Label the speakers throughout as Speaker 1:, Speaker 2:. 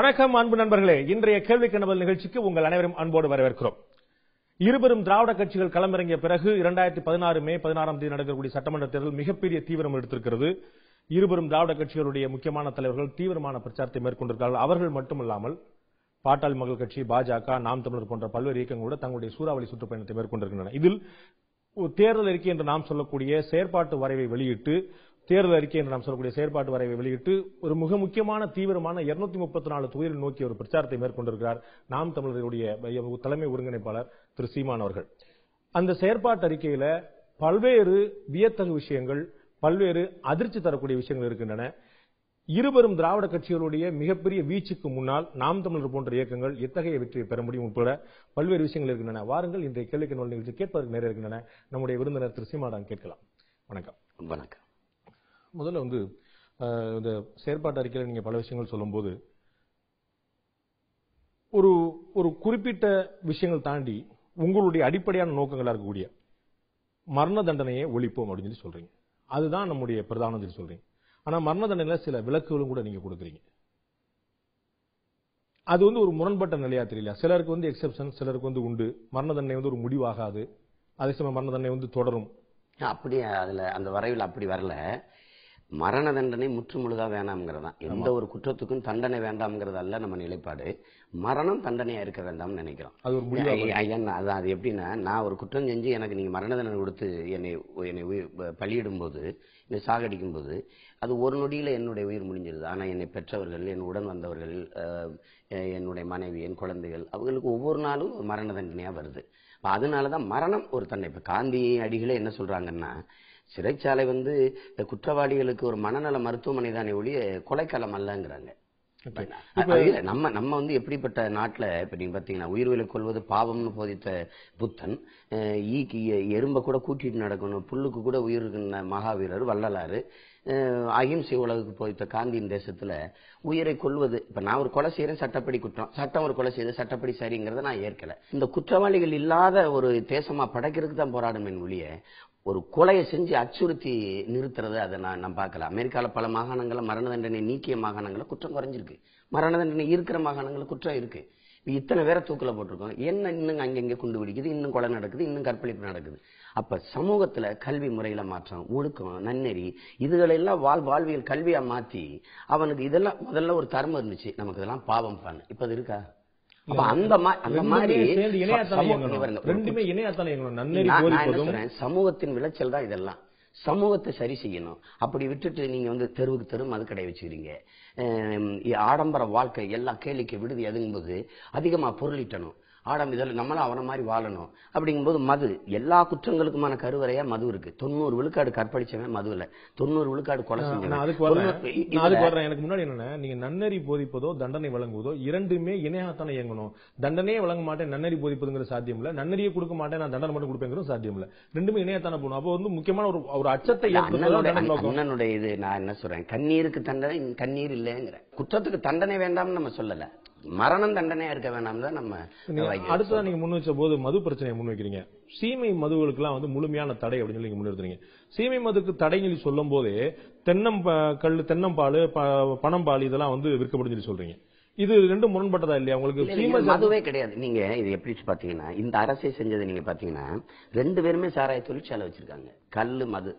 Speaker 1: வணக்கம் அன்பு நண்பர்களே. இன்றைய கேள்வி கணவல் நிகழ்ச்சிக்கு உங்கள் அனைவரும் அன்போடு வரவேற்கிறோம். இருபெரும் திராவிட கட்சிகள் களமிறங்கிய பிறகு இரண்டாயிரத்தி பதினாறு மே பதினாறாம் தேதி நடக்கக்கூடிய சட்டமன்ற தேர்தல் மிகப்பெரிய தீவிரம் எடுத்திருக்கிறது. இருபெரும் திராவிட கட்சிகளுடைய முக்கியமான தலைவர்கள் தீவிரமான பிரச்சாரத்தை மேற்கொண்டிருக்கிறார்கள். அவர்கள் மட்டுமல்லாமல் பாட்டாளி மக்கள் கட்சி பாஜக நாம் தமிழர் போன்ற பல்வேறு இயக்கங்களோடு தங்களுடைய சூறாவளி சுற்றுப்பயணத்தை மேற்கொண்டிருக்கின்றன. இதில் தேர்தல் அறிக்கை என்று நாம் சொல்லக்கூடிய செயற்பாட்டு வரைவை வெளியிட்டு தேர்தல் அறிக்கை என்று நாம் சொல்லக்கூடிய செயற்பாட்டு வரைவை வெளியிட்டு ஒரு மிக முக்கியமான தீவிரமான இருநூத்தி முப்பத்தி நாலு தொகுதிகள் நோக்கி ஒரு பிரச்சாரத்தை மேற்கொண்டிருக்கிறார் நாம் தமிழர்களுடைய தலைமை ஒருங்கிணைப்பாளர் திரு சீமான் அவர்கள். அந்த செயற்பாட்டு அறிக்கையில பல்வேறு வியத்தகு விஷயங்கள் பல்வேறு அதிர்ச்சி தரக்கூடிய விஷயங்கள் இருக்கின்றன. இருவரும் திராவிட கட்சிகளுடைய மிகப்பெரிய வீச்சுக்கு முன்னால் நாம் தமிழர் போன்ற இயக்கங்கள் எத்தகைய வெற்றியை பெற முடியும் உட்பட பல்வேறு விஷயங்கள் இருக்கின்றன. வாருங்கள் இன்றைய கேள்விக்கு நோல் நிகழ்ச்சி கேட்பதற்கு நேரம் இருக்கின்றன. நம்முடைய விருந்தினர் திரு சீமாதான் கேட்கலாம். வணக்கம்.
Speaker 2: வணக்கம்.
Speaker 1: முதல்ல வந்து இந்த செயற்பாட்டு அறிக்கையில் நீங்க பல விஷயங்கள் சொல்லும்போது ஒரு ஒரு குறிப்பிட்ட விஷயங்கள் தாண்டி உங்களுடைய அடிப்படையான நோக்கங்களா இருக்கக்கூடிய மரண தண்டனையை ஒழிப்போம் அப்படின்னு சொல்லி சொல்றீங்க. அதுதான் நம்முடைய பிரதானம் சொல்லி சொல்றீங்க. ஆனா மரண தண்டனையில் சில விளக்குகளும் கூட நீங்க கொடுக்குறீங்க. அது வந்து ஒரு முரண்பட்ட நிலையா தெரியல. சிலருக்கு வந்து எக்ஸெப்ஷன் சிலருக்கு வந்து உண்டு. மரண தண்டனை வந்து ஒரு முடிவாகாது. அதே சமயம் மரண தண்டனை வந்து தொடரும்.
Speaker 2: அப்படி அதுல அந்த வரைவில் அப்படி வரல. மரண தண்டனை முற்றுமுழுதா வேணாம்ங்கிறதான். எந்த ஒரு குற்றத்துக்கும் தண்டனை வேண்டாம்ங்கிறது அல்ல நம்ம நிலைப்பாடு. மரணம் தண்டனையா இருக்க வேண்டாம்னு நினைக்கிறோம்.
Speaker 1: அது ஒரு முடிவா
Speaker 2: ஐ- என்ன அதான் அது எப்படின்னா நான் ஒரு குற்றம் செஞ்சு எனக்கு நீங்க மரண தண்டனை கொடுத்து என்னை என்னை பலியிடும் போது என்னை சாகடிக்கும் போது அது ஒரு நொடியில என்னுடைய உயிர் முடிஞ்சிருது. ஆனா என்னை பெற்றவர்கள் என் உடன் வந்தவர்கள் என்னுடைய மனைவி என் குழந்தைகள் அவங்களுக்கு ஒவ்வொரு நாளும் மரண தண்டனையா வருது. அப்ப அதனாலதான் மரணம் ஒரு தண்டனை. இப்ப காந்தி அடிகளே என்ன சொல்றாங்கன்னா சிறைச்சாலை வந்து இந்த குற்றவாளிகளுக்கு ஒரு மனநல மருத்துவமனை தானே ஒழிய கொலைக்களம் அல்லங்கிறாங்க. நம்ம நம்ம வந்து எப்படிப்பட்ட நாட்டுல இப்ப நீங்க பாத்தீங்கன்னா உயிர்களை கொள்வது பாவம்னு போதித்த புத்தன் ஈக்கு எறும்ப கூட கூட்டிட்டு நடக்கணும் புல்லுக்கு கூட உயிர் மகாவீரர் வள்ளலாறு அகிம்சை உலகுக்கு போதித்த காந்தியின் தேசத்துல உயிரை கொள்வது இப்ப நான் ஒரு கொலை செய்யறேன் சட்டப்படி குற்றம் சட்டம் ஒரு கொலை செய்யுது சட்டப்படி சரிங்கிறத நான் ஏற்கல. இந்த குற்றவாளிகள் இல்லாத ஒரு தேசமா படைக்கிறதுக்கு தான் போராடுமே ஒழிய ஒரு கொலையை செஞ்சு அச்சுறுத்தி நிறுத்துறது அதை நான் நான் பார்க்கல. அமெரிக்காவில் பல மாகாணங்களில் மரண தண்டனை நீக்கிய மாகாணங்களில் குற்றம் குறைஞ்சிருக்கு. மரண தண்டனை இருக்கிற மாகாணங்களில் குற்றம் இருக்கு. இத்தனை பேரை தூக்கில் போட்டிருக்கோம். என்ன இன்னும் அங்கங்கே குண்டு வெடிக்குது இன்னும் கொலை நடக்குது இன்னும் கற்பழிப்பு நடக்குது. அப்போ சமூகத்தில் கல்வி முறையில் மாற்றம் ஒழுக்கம் நன்னெறி இதுகளெல்லாம் வாழ் வாழ்வியல் கல்வியாக மாற்றி அவனுக்கு இதெல்லாம் முதல்ல ஒரு தர்மம் இருந்துச்சு. நமக்கு இதெல்லாம் பாவம் பண்ணு இப்போ அது இருக்கா? அப்ப அந்த அந்த மாதிரி
Speaker 1: ரெண்டுமே
Speaker 2: சொல்றேன்? சமூகத்தின் விளைச்சல் தான் இதெல்லாம். சமூகத்தை சரி செய்யணும். அப்படி விட்டுட்டு நீங்க வந்து தெருவுக்கு தெரு மதுக்கடை வச்சுக்கிறீங்க. அஹ் ஆடம்பர வாழ்க்கை எல்லா கேளிக்கை விடுதி அதுங்கும்போது அதிகமா பொருளீட்டணும். ஆடம் இதில் நம்மளும் அவன மாதிரி வாழணும். அப்படிங்கும்போது மது. எல்லா குற்றங்களுக்குமான கருவறையா மது இருக்கு. தொண்ணூறு விழுக்காடு கற்பழிச்சவன் மது இல்ல. தொண்ணூறு விழுக்காடு கொலை செஞ்சவன்.
Speaker 1: எனக்கு முன்னாடி என்னன்னா? நீங்க நன்னெறி போதிப்பதோ தண்டனை வழங்குவதோ இரண்டுமே இணையாத்தானே இயங்கணும். தண்டனையே வழங்க மாட்டேன் நன்னெறி போதிப்பதுங்கிற சாத்தியம் இல்ல. நன்னெறியை கொடுக்க மாட்டேன் நான் தண்டனை மட்டும் கொடுப்பேங்கிறது சாத்தியம் இல்ல. ரெண்டுமே இணையாத்தானே போகணும். அப்போ வந்து முக்கியமான ஒரு ஒரு அச்சத்தை
Speaker 2: அண்ணனுடைய இது நான் என்ன சொல்றேன்? கண்ணீருக்கு தண்டனை கண்ணீர் இல்லைங்கிறேன் குற்றத்துக்கு தண்டனை வேண்டாம்னு நம்ம சொல்லல. மரணம் தண்டனையா இருக்க வேண்டாம் தான் நம்ம
Speaker 1: நீங்க
Speaker 2: வைக்கிறோம்.
Speaker 1: அடுத்ததா நீங்க முன் வச்ச போது மது பிரச்சனையை முன் வைக்கிறீங்க. சீமை மதுவுகளுக்கெல்லாம் வந்து முழுமையான தடை அப்படின்னு சொல்லி நீங்க முன்னிறுத்துறீங்க சீமை மதுக்கு சொல்லி சொல்லும் போதே தென்னம் கல் தென்னம்பால் ப- பனம்பால் இதெல்லாம் வந்து விற்கப்படும் சொல்லி சொல்றீங்க. இது ரெண்டும் முரண்பட்டதா இல்லையா? உங்களுக்கு
Speaker 2: மதுவே கிடையாது. நீங்க இது எப்படி பாத்தீங்கன்னா இந்த அரசே செஞ்சதை நீங்க பாத்தீங்கன்னா ரெண்டு பேருமே சாராய தொழிற்சாலை வச்சிருக்காங்க. கல்லு மது.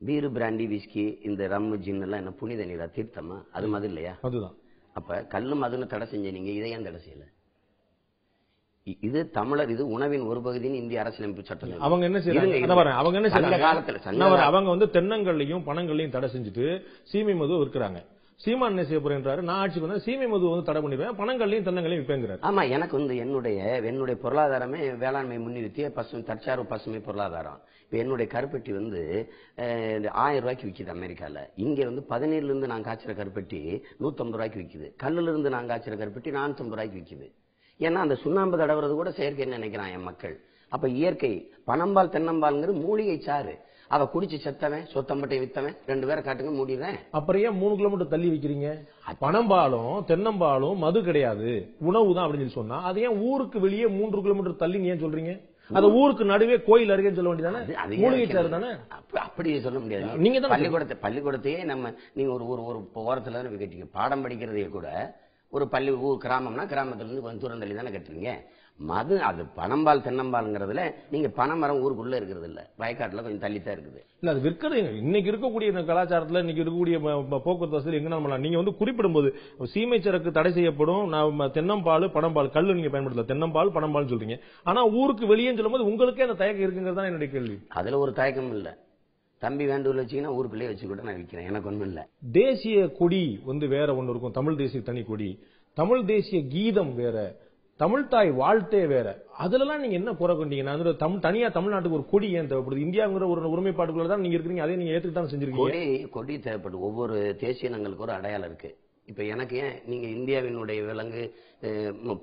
Speaker 2: பீரு பிராண்டி விஸ்கி இந்த ரம்மு ஜின் எல்லாம் என்ன புனித நீரா தீர்த்தமா? அது மது இல்லையா?
Speaker 1: அதுதான்.
Speaker 2: அப்ப கல்லு மதுன்னு தடை செஞ்ச நீங்க இதை ஏன் தடை செய்யல? இது தமிழர் இது உணவின் ஒரு பகுதின்னு இந்திய அரசியலமைப்பு சட்டம்.
Speaker 1: அவங்க என்ன செய்யறாங்க. அவங்க என்ன செய்யறாங்க? அவங்க வந்து தென்னங்கள்லையும் பணங்கள்லையும் தடை செஞ்சுட்டு சீமை மது விற்கிறாங்க. சீமான் என்ன செய்ய போறேன்றாரு நான் ஆட்சிக்கு வந்தா சீமை மது வந்து தடை பண்ணிடுவேன். பணங்களையும் தென்னங்களையும் விற்பேங்கிறார்.
Speaker 2: ஆமா எனக்கு வந்து என்னுடைய என்னுடைய பொருளாதாரமே வேளாண்மை முன்னிறுத்திய பசுமை தற்சார்பு பசுமை பொருளாதாரம். இப்போ என்னுடைய கருப்பெட்டி வந்து ஆயிரம் ரூபாய்க்கு விற்கிது அமெரிக்காவில் இங்கே வந்து பதினேழுலேருந்து நான் காய்ச்சிற கருப்பெட்டி நூற்றம்பது ரூபாய்க்கு விற்கிது கல்லுலேருந்து நான் காய்ச்சிற கருப்பெட்டி நானூற்றம்பது ரூபாய்க்கு விற்கிது ஏன்னா அந்த சுண்ணாம்பு தடவுறது கூட செயற்கைன்னு நினைக்கிறான் என் மக்கள். அப்போ இயற்கை பணம்பால் தென்னம்பால்ங்கிறது மூலிகை சாறு. அவ குடிச்சு செத்தவன் சொத்தம்பட்டை வித்தவன் ரெண்டு பேரை காட்டுங்க மூடிடுறேன்.
Speaker 1: அப்புறம் ஏன் மூணு கிலோமீட்டர் தள்ளி வைக்கிறீங்க? பனம்பாலும் தென்னம்பாலும் மது கிடையாது. உணவு தான் அப்படின்னு சொல்லி சொன்னா அது ஏன் ஊருக்கு வெளியே மூன்று கிலோமீட்டர் தள்ளி ஏன் சொல்றீங்க? அந்த ஊருக்கு நடுவே கோயில் அருகே சொல்ல வேண்டியதானே?
Speaker 2: அது- அது
Speaker 1: மூலிகை சாறு தானே?
Speaker 2: அப்ப- அப்படி சொல்ல முடியாது.
Speaker 1: நீங்க தானே
Speaker 2: பள்ளிக்கூடத்தை பள்ளிக்கூடத்தையே நம்ம நீங்க ஒரு ஒரு ஒரு ஓரத்துல தானே கட்டிங்க பாடம் படிக்கிறதையே கூட ஒரு பள்ளி ஊர் கிராமம்னா கிராமத்துல இருந்து கொஞ்சம் தூரம் தள்ளி தானே கட்டுறீங்க. மது அது பனம்பால் தென்னம்பால்ங்கிறதுல நீங்க பனைமரம் ஊருக்குள்ள இருக்கிறது இல்ல வயக்காட்டுல கொஞ்சம் தள்ளி தான் இருக்குது.
Speaker 1: இல்ல அது விற்கிறது இன்னைக்கு இருக்கக்கூடிய இந்த கலாச்சாரத்துல இன்னைக்கு இருக்கக்கூடிய போக்குவரத்து வசதி எங்க பண்ணலாம் நீங்க வந்து குறிப்பிடும்போது சீமை சரக்கு தடை செய்யப்படும் நான் தென்னம்பால் பனம்பால். கல்லு நீங்க பயன்படுத்தல. தென்னம்பால் பனம்பால் சொல்றீங்க. ஆனா ஊருக்கு வெளியே சொல்லும்போது உங்களுக்கே அந்த தயக்கம் இருக்குங்கிறது தான் என்னுடைய கேள்வி.
Speaker 2: அதுல ஒரு தயக்கம் இல்ல. தம்பி வேண்டூர்ல வச்சீங்கன்னா ஊருக்குள்ளே வச்சு கூட நான் விற்கிறேன் எனக்கு ஒண்ணும் இல்ல.
Speaker 1: தேசிய கொடி வந்து வேற ஒண்ணு இருக்கும். தமிழ் தேசிய தனி கொடி. தமிழ் தேசிய கீதம் வேற. தமிழ்தாய் வாழ்த்தே வேற. அதுலலாம் நீங்க என்ன குறை கொண்டீங்கன்னா அந்த தமிழ் தனியா தமிழ்நாட்டுக்கு ஒரு கொடி ஏன் தேவைப்படுது? இந்தியாங்கிற ஒரு ஒருமைப்பாட்டுக்குள்ள தான் நீங்க இருக்கிறீங்க அதே நீங்க ஏத்துக்கிட்டு தான் செஞ்சிருக்கீங்க?
Speaker 2: கொடி கொடி தேவைப்படும் ஒவ்வொரு தேசிய இனங்களுக்கு ஒரு அடையாளம் இருக்கு. இப்ப எனக்கு ஏன் நீங்க இந்தியாவினுடைய விலங்கு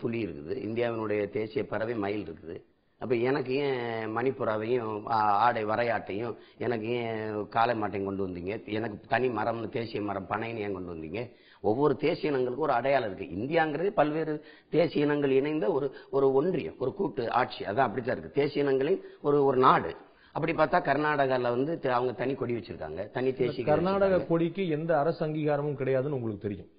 Speaker 2: புலி இருக்குது. இந்தியாவினுடைய தேசிய பறவை மயில் இருக்குது. அப்ப எனக்கு ஏன் மணிப்புறாவையும் ஆடை வரையாட்டையும் எனக்கு ஏன் காளை மாட்டையும் கொண்டு வந்தீங்க? எனக்கு தனி மரம்னு தேசிய மரம் பனைன்னு ஏன் கொண்டு வந்தீங்க? ஒவ்வொரு தேசிய இனங்களுக்கும் ஒரு அடையாளம் இருக்கு. இந்தியாங்கிறது பல்வேறு தேசிய இனங்கள் இணைந்த ஒரு ஒரு ஒன்றியம் ஒரு கூட்டு ஆட்சி. அதான் அப்படித்தான் இருக்கு. தேசிய இனங்களின் ஒரு ஒரு நாடு. அப்படி பார்த்தா கர்நாடகால வந்து அவங்க தனி கொடி வச்சிருக்காங்க. தனி தேசிய
Speaker 1: கர்நாடக. கொடிக்கு எந்த அரசு அங்கீகாரமும் கிடையாதுன்னு உங்களுக்கு தெரியும்.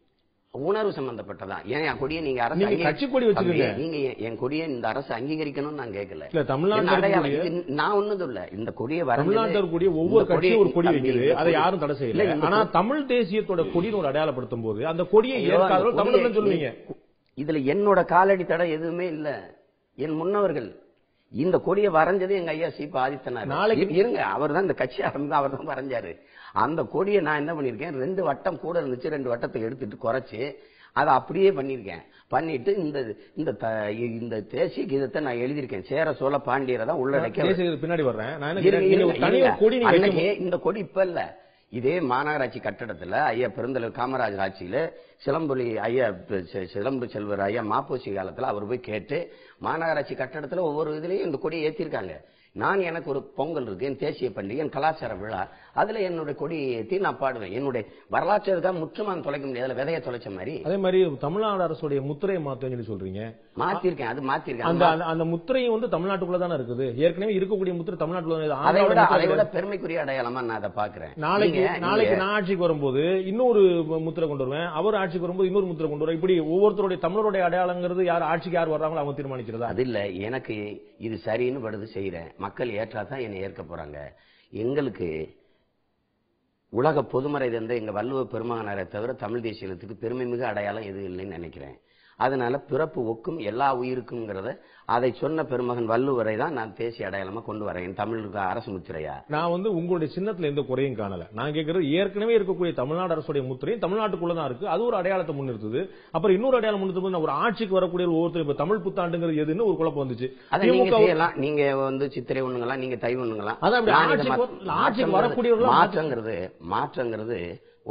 Speaker 2: உணர்வு சம்பந்தப்பட்டதான் ஏன் என் கொடியை நீங்க அரசு
Speaker 1: கட்சி கொடி வச்சுக்கோங்க.
Speaker 2: நீங்க என்- கொடியை இந்த அரசு அங்கீகரிக்கணும்னு நான் கேட்கல.
Speaker 1: இல்ல
Speaker 2: இது நான் ஒண்ணும் இல்ல. இந்த கொடியை வரைஞ்சது-
Speaker 1: தமிழ்நாட்டில் இருக்கக்கூடிய ஒவ்வொரு
Speaker 2: கொடியை-
Speaker 1: கட்சியும் ஒரு கொடி வைக்குது. அதை யாரும் தடை செய்யல. ஆனா தமிழ் தேசியத்தோட கொடின்னு ஒரு அடையாளப்படுத்தும் போது அந்த கொடியை ஏற்காதவர்கள்
Speaker 2: கொடியை-
Speaker 1: தமிழர்கள் சொல்லுவீங்க.
Speaker 2: இதுல என்னோட காலடி தடை எதுவுமே இல்ல. என் முன்னவர்கள் இந்த கொடியை வரைஞ்சது எங்க ஐயா சீப்பா ஆதித்தனார்
Speaker 1: நாளைக்கு-
Speaker 2: இரு- இருங்க அவர் தான் இந்த கட்சி ஆரம்பிச்சு அவர் தான் வரைஞ்சாரு. அந்த கொடியை நான் என்ன பண்ணிருக்கேன் ரெண்டு வட்டம் கூட இருந்துச்சு ரெண்டு வட்டத்தை எடுத்துட்டு குறைச்சு அதை அப்படியே பண்ணிருக்கேன் பண்ணிட்டு இந்த இந்த இந்த தேசிய கீதத்தை நான் எழுதியிருக்கேன். சேர சோழ பாண்டியரை தான் உள்ளடக்கி
Speaker 1: பின்னாடி வர்றேன்.
Speaker 2: இந்த கொடி இப்ப இல்ல. இதே மாநகராட்சி கட்டடத்தில் ஐயா பெருந்தலைவர் காமராஜர் ஆட்சியில சிலம்பொலி ஐயா சிலம்பு செல்வர் ஐயா மாப்போசி காலத்தில் அவர் போய் கேட்டு மாநகராட்சி கட்டடத்துல ஒவ்வொரு இதுலேயும் இந்த கொடியை ஏற்றிருக்காங்க நான் எனக்கு ஒரு பொங்கல் இருக்கு என் தேசிய பண்டிகை என் கலாச்சார விழா. அதுல என்னுடைய கொடியை ஏத்தி நான் பாடுவேன். என்னுடைய வரலாற்று இதுக்காக முற்றுமா தொலைக்க முடியாது. அதுல விதைய தொலைச்ச மாதிரி.
Speaker 1: அதே மாதிரி தமிழ்நாடு அரசுடைய முத்திரையை மாத்தன்னு சொல்லி சொல்றீங்க.
Speaker 2: மாத்திருக்கேன். அது மாத்திருக்கேன்.
Speaker 1: அந்த அந்த- முத்திரையும் வந்து தமிழ்நாட்டுக்குள்ள தானே இருக்குது? ஏற்கனவே இருக்கக்கூடிய முத்திரை தமிழ்நாட்டுல தான்.
Speaker 2: அதை விட அதை விட பெருமைக்குரிய அடையாளமா நான் அதை பாக்குறேன்
Speaker 1: நாளைக்கு நாளைக்கு நான் ஆட்சிக்கு வரும்போது இன்னொரு முத்திரை கொண்டு வருவேன். அவர் ஆட்சிக்கு வரும்போது இன்னொரு முத்திரை கொண்டு வருவேன். இப்படி ஒவ்வொருத்தருடைய தமிழருடைய அடையாளங்கிறது யார் ஆட்சிக்கு யார் வர்றாங்களோ அவங்க தீர்மானிக்கிறதா?
Speaker 2: அது இல்ல. எனக்கு இது சரின்னு படுது செய்யறேன் மக்கள் ஏற்றா தான் என்னை ஏற்க போறாங்க. எங்களுக்கு உலக பொதுமறை தந்த எங்கள் வள்ளுவ பெருமகனாரை தவிர தமிழ் தேசியத்துக்கு பெருமை மிகு அடையாளம் எதுவும் இல்லைன்னு நினைக்கிறேன். அதனால பிறப்பு ஒக்கும் எல்லா உயிருக்குங்கிறத அதை சொன்ன பெருமகன் வள்ளுவரை தான் நான் தேசிய அடையாளமா கொண்டு வரேன். தமிழுக்கு அரசு முத்திரையா?
Speaker 1: நான் வந்து உங்களுடைய சின்னத்துல எந்த குறையும் காணல. நான் கேட்கறது ஏற்கனவே இருக்கக்கூடிய தமிழ்நாடு அரசுடைய முத்திரையும் தமிழ்நாட்டுக்குள்ள தான் இருக்கு. அது ஒரு அடையாளத்தை முன்னிறுத்துது. அப்புறம் இன்னொரு அடையாளம் முன்னிறுத்தும் ஒரு ஆட்சிக்கு வரக்கூடிய ஒரு ஒவ்வொருத்தர் இப்ப தமிழ் புத்தாண்டுங்கிறது எதுன்னு ஒரு குழப்பம் வந்துச்சு.
Speaker 2: நீங்க வந்து சித்திரை ஒண்ணுங்களா நீங்க தை ஒண்ணுங்களா?
Speaker 1: ஆட்சிக்கு வரக்கூடியவர்களா
Speaker 2: மாற்றங்கிறது மாற்றங்கிறது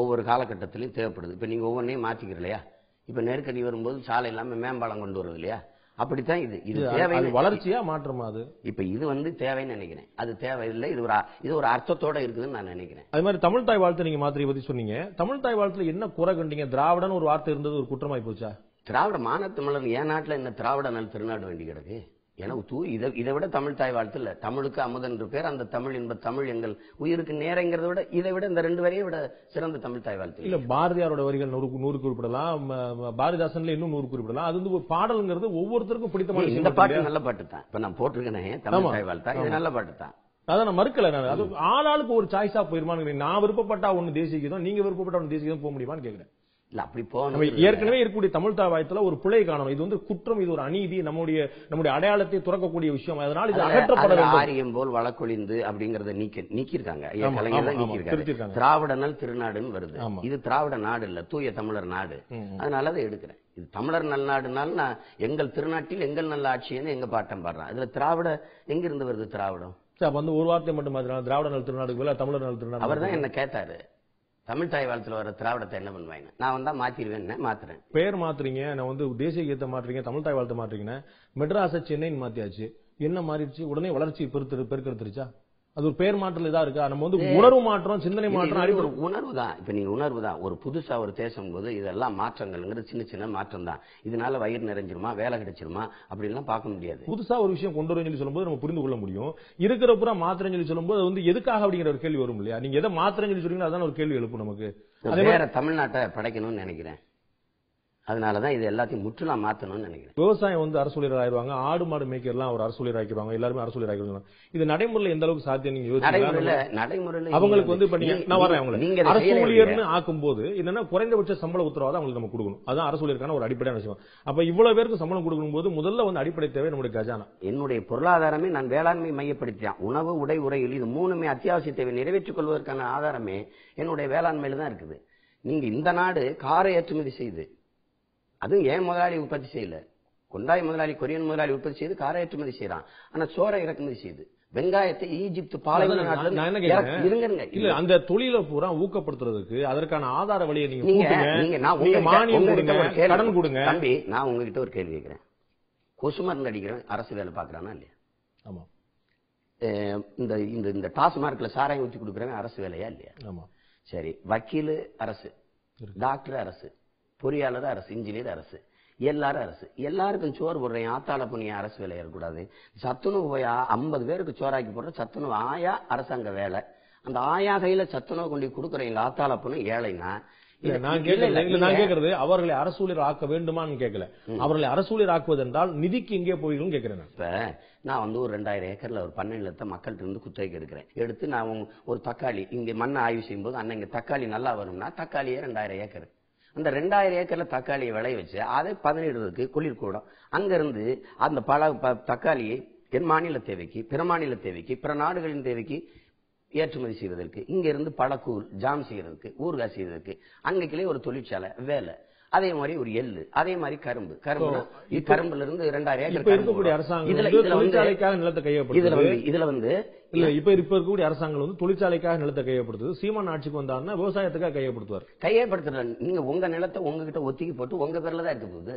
Speaker 2: ஒவ்வொரு காலகட்டத்திலையும் தேவைப்படுது. இப்ப நீங்க ஒவ்வொன்றையும் மாத்திக்கிற இல்லையா இப்ப நெருக்கடி வரும்போது சாலை இல்லாம மேம்பாலம் கொண்டு வருது இல்லையா? அப்படித்தான் இது. இது தேவைன்னு
Speaker 1: வளர்ச்சியா மாற்றமா அது?
Speaker 2: இப்ப இது வந்து தேவைன்னு நினைக்கிறேன். அது தேவையில்லை இது ஒரு இது ஒரு அர்த்தத்தோட இருக்குதுன்னு நான் நினைக்கிறேன்.
Speaker 1: அது மாதிரி தமிழ் தாய் வாழ்த்து நீங்க மாத்திரை பத்தி சொன்னீங்க. தமிழ் தாய் வாழ்த்துல என்ன குறை கண்டீங்க? திராவிடன் ஒரு வார்த்தை இருந்தது ஒரு குற்றமாய் போச்சா?
Speaker 2: திராவிட மானத்தமிழர் என் நாட்டுல என்ன திராவிட நல் திருநாடு வேண்டி கிடக்கு? தூ இதை இதை விட தமிழ் தாய் வாழ்த்து இல்ல. தமிழுக்கு அமுதன் என்று பேர் அந்த தமிழ் என்ப தமிழ் எங்கள் உயிருக்கு நேரங்கிறத விட இதை விட இந்த ரெண்டு வரையும் விட சிறந்த தமிழ் தாய் வாழ்த்து இல்லை.
Speaker 1: பாரதியாரோட வரிகள் நூறு நூறு குறிப்பிடலாம். பாரதிதாசன்ல இன்னும் நூறு குறிப்பிடலாம். அது வந்து பாடல்ங்கிறது ஒவ்வொருத்தருக்கும் பிடித்தமான
Speaker 2: இந்த பாட்டு? நல்ல பாட்டு தான் இப்ப நான் போட்டிருக்கேனே தமிழ். தாய் வாழ்த்தா? இது நல்ல பாட்டு தான்
Speaker 1: அதான் நான் மறுக்கல நான். அது ஆளாளுக்கு ஒரு சாய்ஸா போயிருமான்னு நான் விருப்பப்பட்டா ஒண்ணு தேசிய கீதம் நீங்க விருப்பப்பட்ட ஒண்ணு தேசிய கீதம் போக முடியுமான்னு கேக்குறேன்.
Speaker 2: இல்ல அப்படி போகணும்.
Speaker 1: ஏற்கனவே இருக்கக்கூடிய தமிழ் தாவாயத்துல ஒரு பிழை காணும் இது வந்து குற்றம் இது ஒரு அநீதி நம்முடைய நம்முடைய அடையாளத்தை துறக்கக்கூடிய விஷயம். அதனால இது
Speaker 2: அதுல-
Speaker 1: அகற்றப்பட
Speaker 2: அதுல ஆரியம் போல் வழக்கொழிந்து அப்படிங்கறத நீக்கி நீக்கிருக்காங்க கலைஞர் தான். திராவிடனல் திருநாடுன்னு வருது. இது திராவிட நாடு இல்ல தூய தமிழர் நாடு. அதனால அதை எடுக்கிறேன். இது தமிழர் நல்நாடுனால நான் எங்கள் திருநாட்டில் எங்கள் நல்ல ஆட்சின்னு எங்க பாட்டம் பாடுறேன். இதுல திராவிட எங்க இருந்து வருது திராவிடம்?
Speaker 1: வந்து ஒரு வார்த்தை மட்டும் திராவிட நல திருநாடுக்கு தமிழர் நல திருநாடு
Speaker 2: அவர் தான் என்ன கேட்டாரு. தமிழ் தாய் வாழ்த்துல வர திராவிடத்தை என்ன பண்ணுவாங்க? நான் வந்தா மாத்திருவேன் மாத்துறேன்.
Speaker 1: பேர் மாத்துறீங்க நான் வந்து தேசிய கீதத்தை மாத்துறீங்க தமிழ் தாய் வாழ்த்து மாத்துறீங்கன்னா மெட்ராஸை சென்னைன்னு மாத்தியாச்சு. என்ன மாறிடுச்சு? உடனே வளர்ச்சி பெருத்து பெருக்கெடுத்துருச்சா? அது ஒரு பேர் மாற்றல் இதா இருக்கா? நம்ம வந்து உணர்வு மாற்றம் சிந்தனை மாற்றம் அறிவு
Speaker 2: ஒரு உணர்வு தான் இப்ப நீங்க உணர்வு தான் ஒரு புதுசா ஒரு தேசம் போது இதெல்லாம் மாற்றங்கள்ங்கிறது சின்ன சின்ன மாற்றம் தான் இதனால வயிறு நிறைஞ்சிருமா? வேலை கிடைச்சிருமா? அப்படி எல்லாம் பார்க்க முடியாது.
Speaker 1: புதுசா ஒரு விஷயம் கொண்டு வரேன்னு சொல்லி சொல்லும்போது நம்ம புரிந்து கொள்ள முடியும். இருக்கிற புறா மாத்திரன்னு சொல்லி சொல்லும்போது அது வந்து எதுக்காக அப்படிங்கிற ஒரு கேள்வி வரும் இல்லையா? நீங்க எதை மாத்திரன்னு சொல்லி சொல்றீங்களோ அதான் ஒரு கேள்வி எழுப்பும் நமக்கு.
Speaker 2: வேற தமிழ்நாட்டை படைக்கணும்னு நினைக்கிறேன். அதனாலதான் இது எல்லாத்தையும் முற்றிலும் மாத்தணும்னு நினைக்கிறேன்.
Speaker 1: விவசாயம் வந்து அரசூழியர் ஆயிருவாங்க ஆடு மாடு மேய்க்கிறலாம் ஒரு அரசூழியர் ஆக்கிடுவாங்க எல்லாருமே அரசூழியர் ஆக்கிடுவாங்க இது நடைமுறையில் எந்த அளவுக்கு சாத்தியம் நீங்க
Speaker 2: நடைமுறையில? நடைமுறையில
Speaker 1: அவங்களுக்கு வந்து இப்ப நான் வரேன் அவங்களுக்கு அரசு. ஊழியர்னு ஆக்கும்போது என்னன்னா குறைந்தபட்ச சம்பள உத்தரவாதம் அவங்களுக்கு நம்ம கொடுக்கணும். அதான் அரசு ஊழியருக்கான ஒரு அடிப்படையான விஷயம். அப்ப இவ்வளவு பேருக்கு சம்பளம் கொடுக்கும் போது முதல்ல வந்து அடிப்படை தேவை நம்முடைய கஜானா.
Speaker 2: என்னுடைய பொருளாதாரமே நான் வேளாண்மை மையப்படுத்திட்டேன். உணவு உடை உரையில் இது மூணுமே அத்தியாவசிய தேவை. நிறைவேற்றிக் கொள்வதற்கான ஆதாரமே என்னுடைய வேளாண்மையில தான் இருக்குது. நீங்க இந்த நாடு காரை ஏற்றுமதி செய்து அதுவும் ஏன் முதலாளி உற்பத்தி செய்யல? கொண்டாய் முதலாளி கொரியன் முதலாளி உற்பத்தி செய்து காரை ஏற்றுமதி செய்யறான் ஆனா சோறை இறக்குமதி செய்யுது வெங்காயத்தை ஈஜிப்து பாலைவன நாட்டுல.
Speaker 1: இல்ல அந்த தொழிலை பூரா ஊக்கப்படுத்துறதுக்கு அதற்கான ஆதார வழியை நீங்க கடன் கொடுங்க.
Speaker 2: தம்பி நான் உங்ககிட்ட ஒரு கேள்வி கேட்கிறேன் கொசு மருந்து அடிக்கிறவன் அரசு வேலை பாக்குறானா இல்லையா?
Speaker 1: ஆமா.
Speaker 2: இந்த இந்த இந்த டாஸ்மார்க்ல சாராயம் ஊற்றி கொடுக்குறவன் அரசு வேலையா இல்லையா?
Speaker 1: ஆமா.
Speaker 2: சரி வக்கீலு அரசு டாக்டர் அரசு. பொறியாளர் அரசு இன்ஜினியர் அரசு எல்லாரும் அரசு. எல்லாருக்கும் சோறு போடுறேன் ஆத்தாள புண்ணிய அரசு வேலை இருக்கக்கூடாது சத்துணவு போய் ஐம்பது பேருக்கு சோறாக்கி போடுற சத்துணவு ஆயா அரசாங்க வேலை. அந்த ஆயா கையில சத்துணவு கொண்டு கொடுக்குறீங்க ஆத்தாள புண்ணு ஏழைனா
Speaker 1: கேட்கறது அவர்களை அரசூழியர் ஆக்க வேண்டுமான்னு கேட்கல. அவர்களை அரசூழியர் ஆக்குவது என்றால் நிதிக்கு எங்கே போயிடும் கேட்கிறேன் நான்.
Speaker 2: இப்ப நான் வந்து ஒரு ரெண்டாயிரம் ஏக்கர்ல ஒரு பண்ணை நிலத்தை மக்கள்கிட்ட இருந்து குத்தகைக்கு எடுக்கிறேன். எடுத்து நான் ஒரு தக்காளி இங்க மண்ணை ஆய்வு செய்யும்போது அண்ணன் இங்க தக்காளி நல்லா வரும்னா தக்காளியே ரெண்டாயிரம் ஏக்கர். அந்த ரெண்டாயிரம் ஏக்கரில் தக்காளியை விளைய வச்சு அதை பதனிடுறதுக்கு குளிர்கூடம் அங்கேருந்து அந்த பல ப- தக்காளியை என் மாநில தேவைக்கு பிற மாநில தேவைக்கு பிற நாடுகளின் தேவைக்கு ஏற்றுமதி செய்வதற்கு இங்கேருந்து பழக்கூழ் ஜாம் செய்யறதுக்கு ஊறுகாய் செய்வதற்கு அங்கக்கிலே ஒரு தொழிற்சாலை வேலை. அதே மாதிரி ஒரு எள்ளு அதே மாதிரி கரும்பு. கரும்பு கரும்புல இருந்து ரெண்டாயிரம் ஏக்கர்
Speaker 1: இருக்கக்கூடிய. அரசாங்கம்
Speaker 2: இதுல
Speaker 1: தொழிற்சாலைக்காக நிலத்தை
Speaker 2: வந்து இதுல வந்து
Speaker 1: இல்ல இப்ப இப்ப இருக்கக்கூடிய அரசாங்கம் வந்து தொழிற்சாலைக்காக நிலத்தை கையப்படுத்துது சீமான் ஆட்சிக்கு வந்தாருன்னா விவசாயத்துக்காக கையப்படுத்துவார்
Speaker 2: கையப்படுத்துற நீங்க உங்க நிலத்தை உங்ககிட்ட ஒத்திக்கி போட்டு உங்க பேர்ல தான் இருக்க போகுது.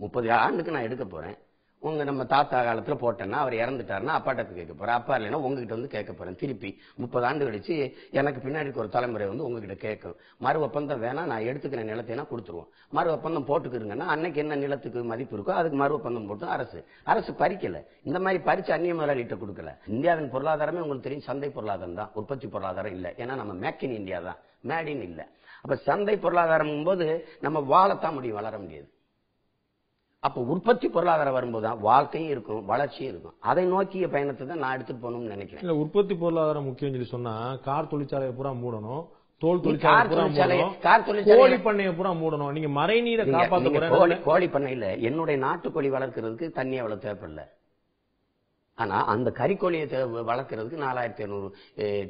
Speaker 2: முப்பது ஆண்டுக்கு நான் எடுக்க போறேன். உங்க நம்ம தாத்தா காலத்தில் போட்டேன்னா அவர் இறந்துட்டாருன்னா அப்பாட்ட கேட்க போறேன். அப்பா இல்லைன்னா உங்ககிட்ட வந்து கேட்க போறேன். திருப்பி முப்பது ஆண்டு கழிச்சு எனக்கு பின்னாடி இருக்க ஒரு தலைமுறை வந்து உங்ககிட்ட கேட்கும். மறு ஒப்பந்தம் வேணா நான் எடுத்துக்கிற நிலத்தைனா கொடுத்துருவோம். மறு ஒப்பந்தம் போட்டுக்கிறீங்கன்னா அன்னைக்கு என்ன நிலத்துக்கு மதிப்பு இருக்கோ அதுக்கு மறு ஒப்பந்தம் போட்டு அரசு. அரசு பறிக்கல. இந்த மாதிரி பறிச்சு அந்நிய முதலாளிகிட்ட கொடுக்கல. இந்தியாவின் பொருளாதாரமே உங்களுக்கு தெரியும் சந்தை பொருளாதாரம் தான். உற்பத்தி பொருளாதாரம் இல்லை. ஏன்னா நம்ம மேக் இன் இந்தியா தான். மேட் இன் அப்போ அப்ப சந்தை பொருளாதாரம் போது நம்ம வாழத்தான் முடியும் வளர முடியாது. அப்ப உற்பத்தி பொருளாதாரம் வரும்போது தான் வாழ்க்கையும் இருக்கும் வளர்ச்சியும் இருக்கும். அதை நோக்கிய பயணத்தை தான் நான் எடுத்துட்டு போகணும்னு நினைக்கிறேன்.
Speaker 1: இல்ல உற்பத்தி பொருளாதாரம் முக்கியம் சொல்லி சொன்னா கார் தொழிற்சாலையை பூரா மூடணும். தோல் தொழிற்சாலை
Speaker 2: கார்
Speaker 1: பூரா மூடணும்.
Speaker 2: கார் தொழிற்சாலை-
Speaker 1: கோழி பண்ணையை பூரா மூடணும். நீங்க மறைநீரை போறேன்
Speaker 2: கோழி கோழி பண்ணையில என்னுடைய நாட்டுக்கோழி வளர்க்கறதுக்கு தண்ணி அவ்வளவு தேவைப்படல. ஆனா அந்த கறிக்கோழியை வளர்க்கறதுக்கு நாலாயிரத்தி ஐநூறு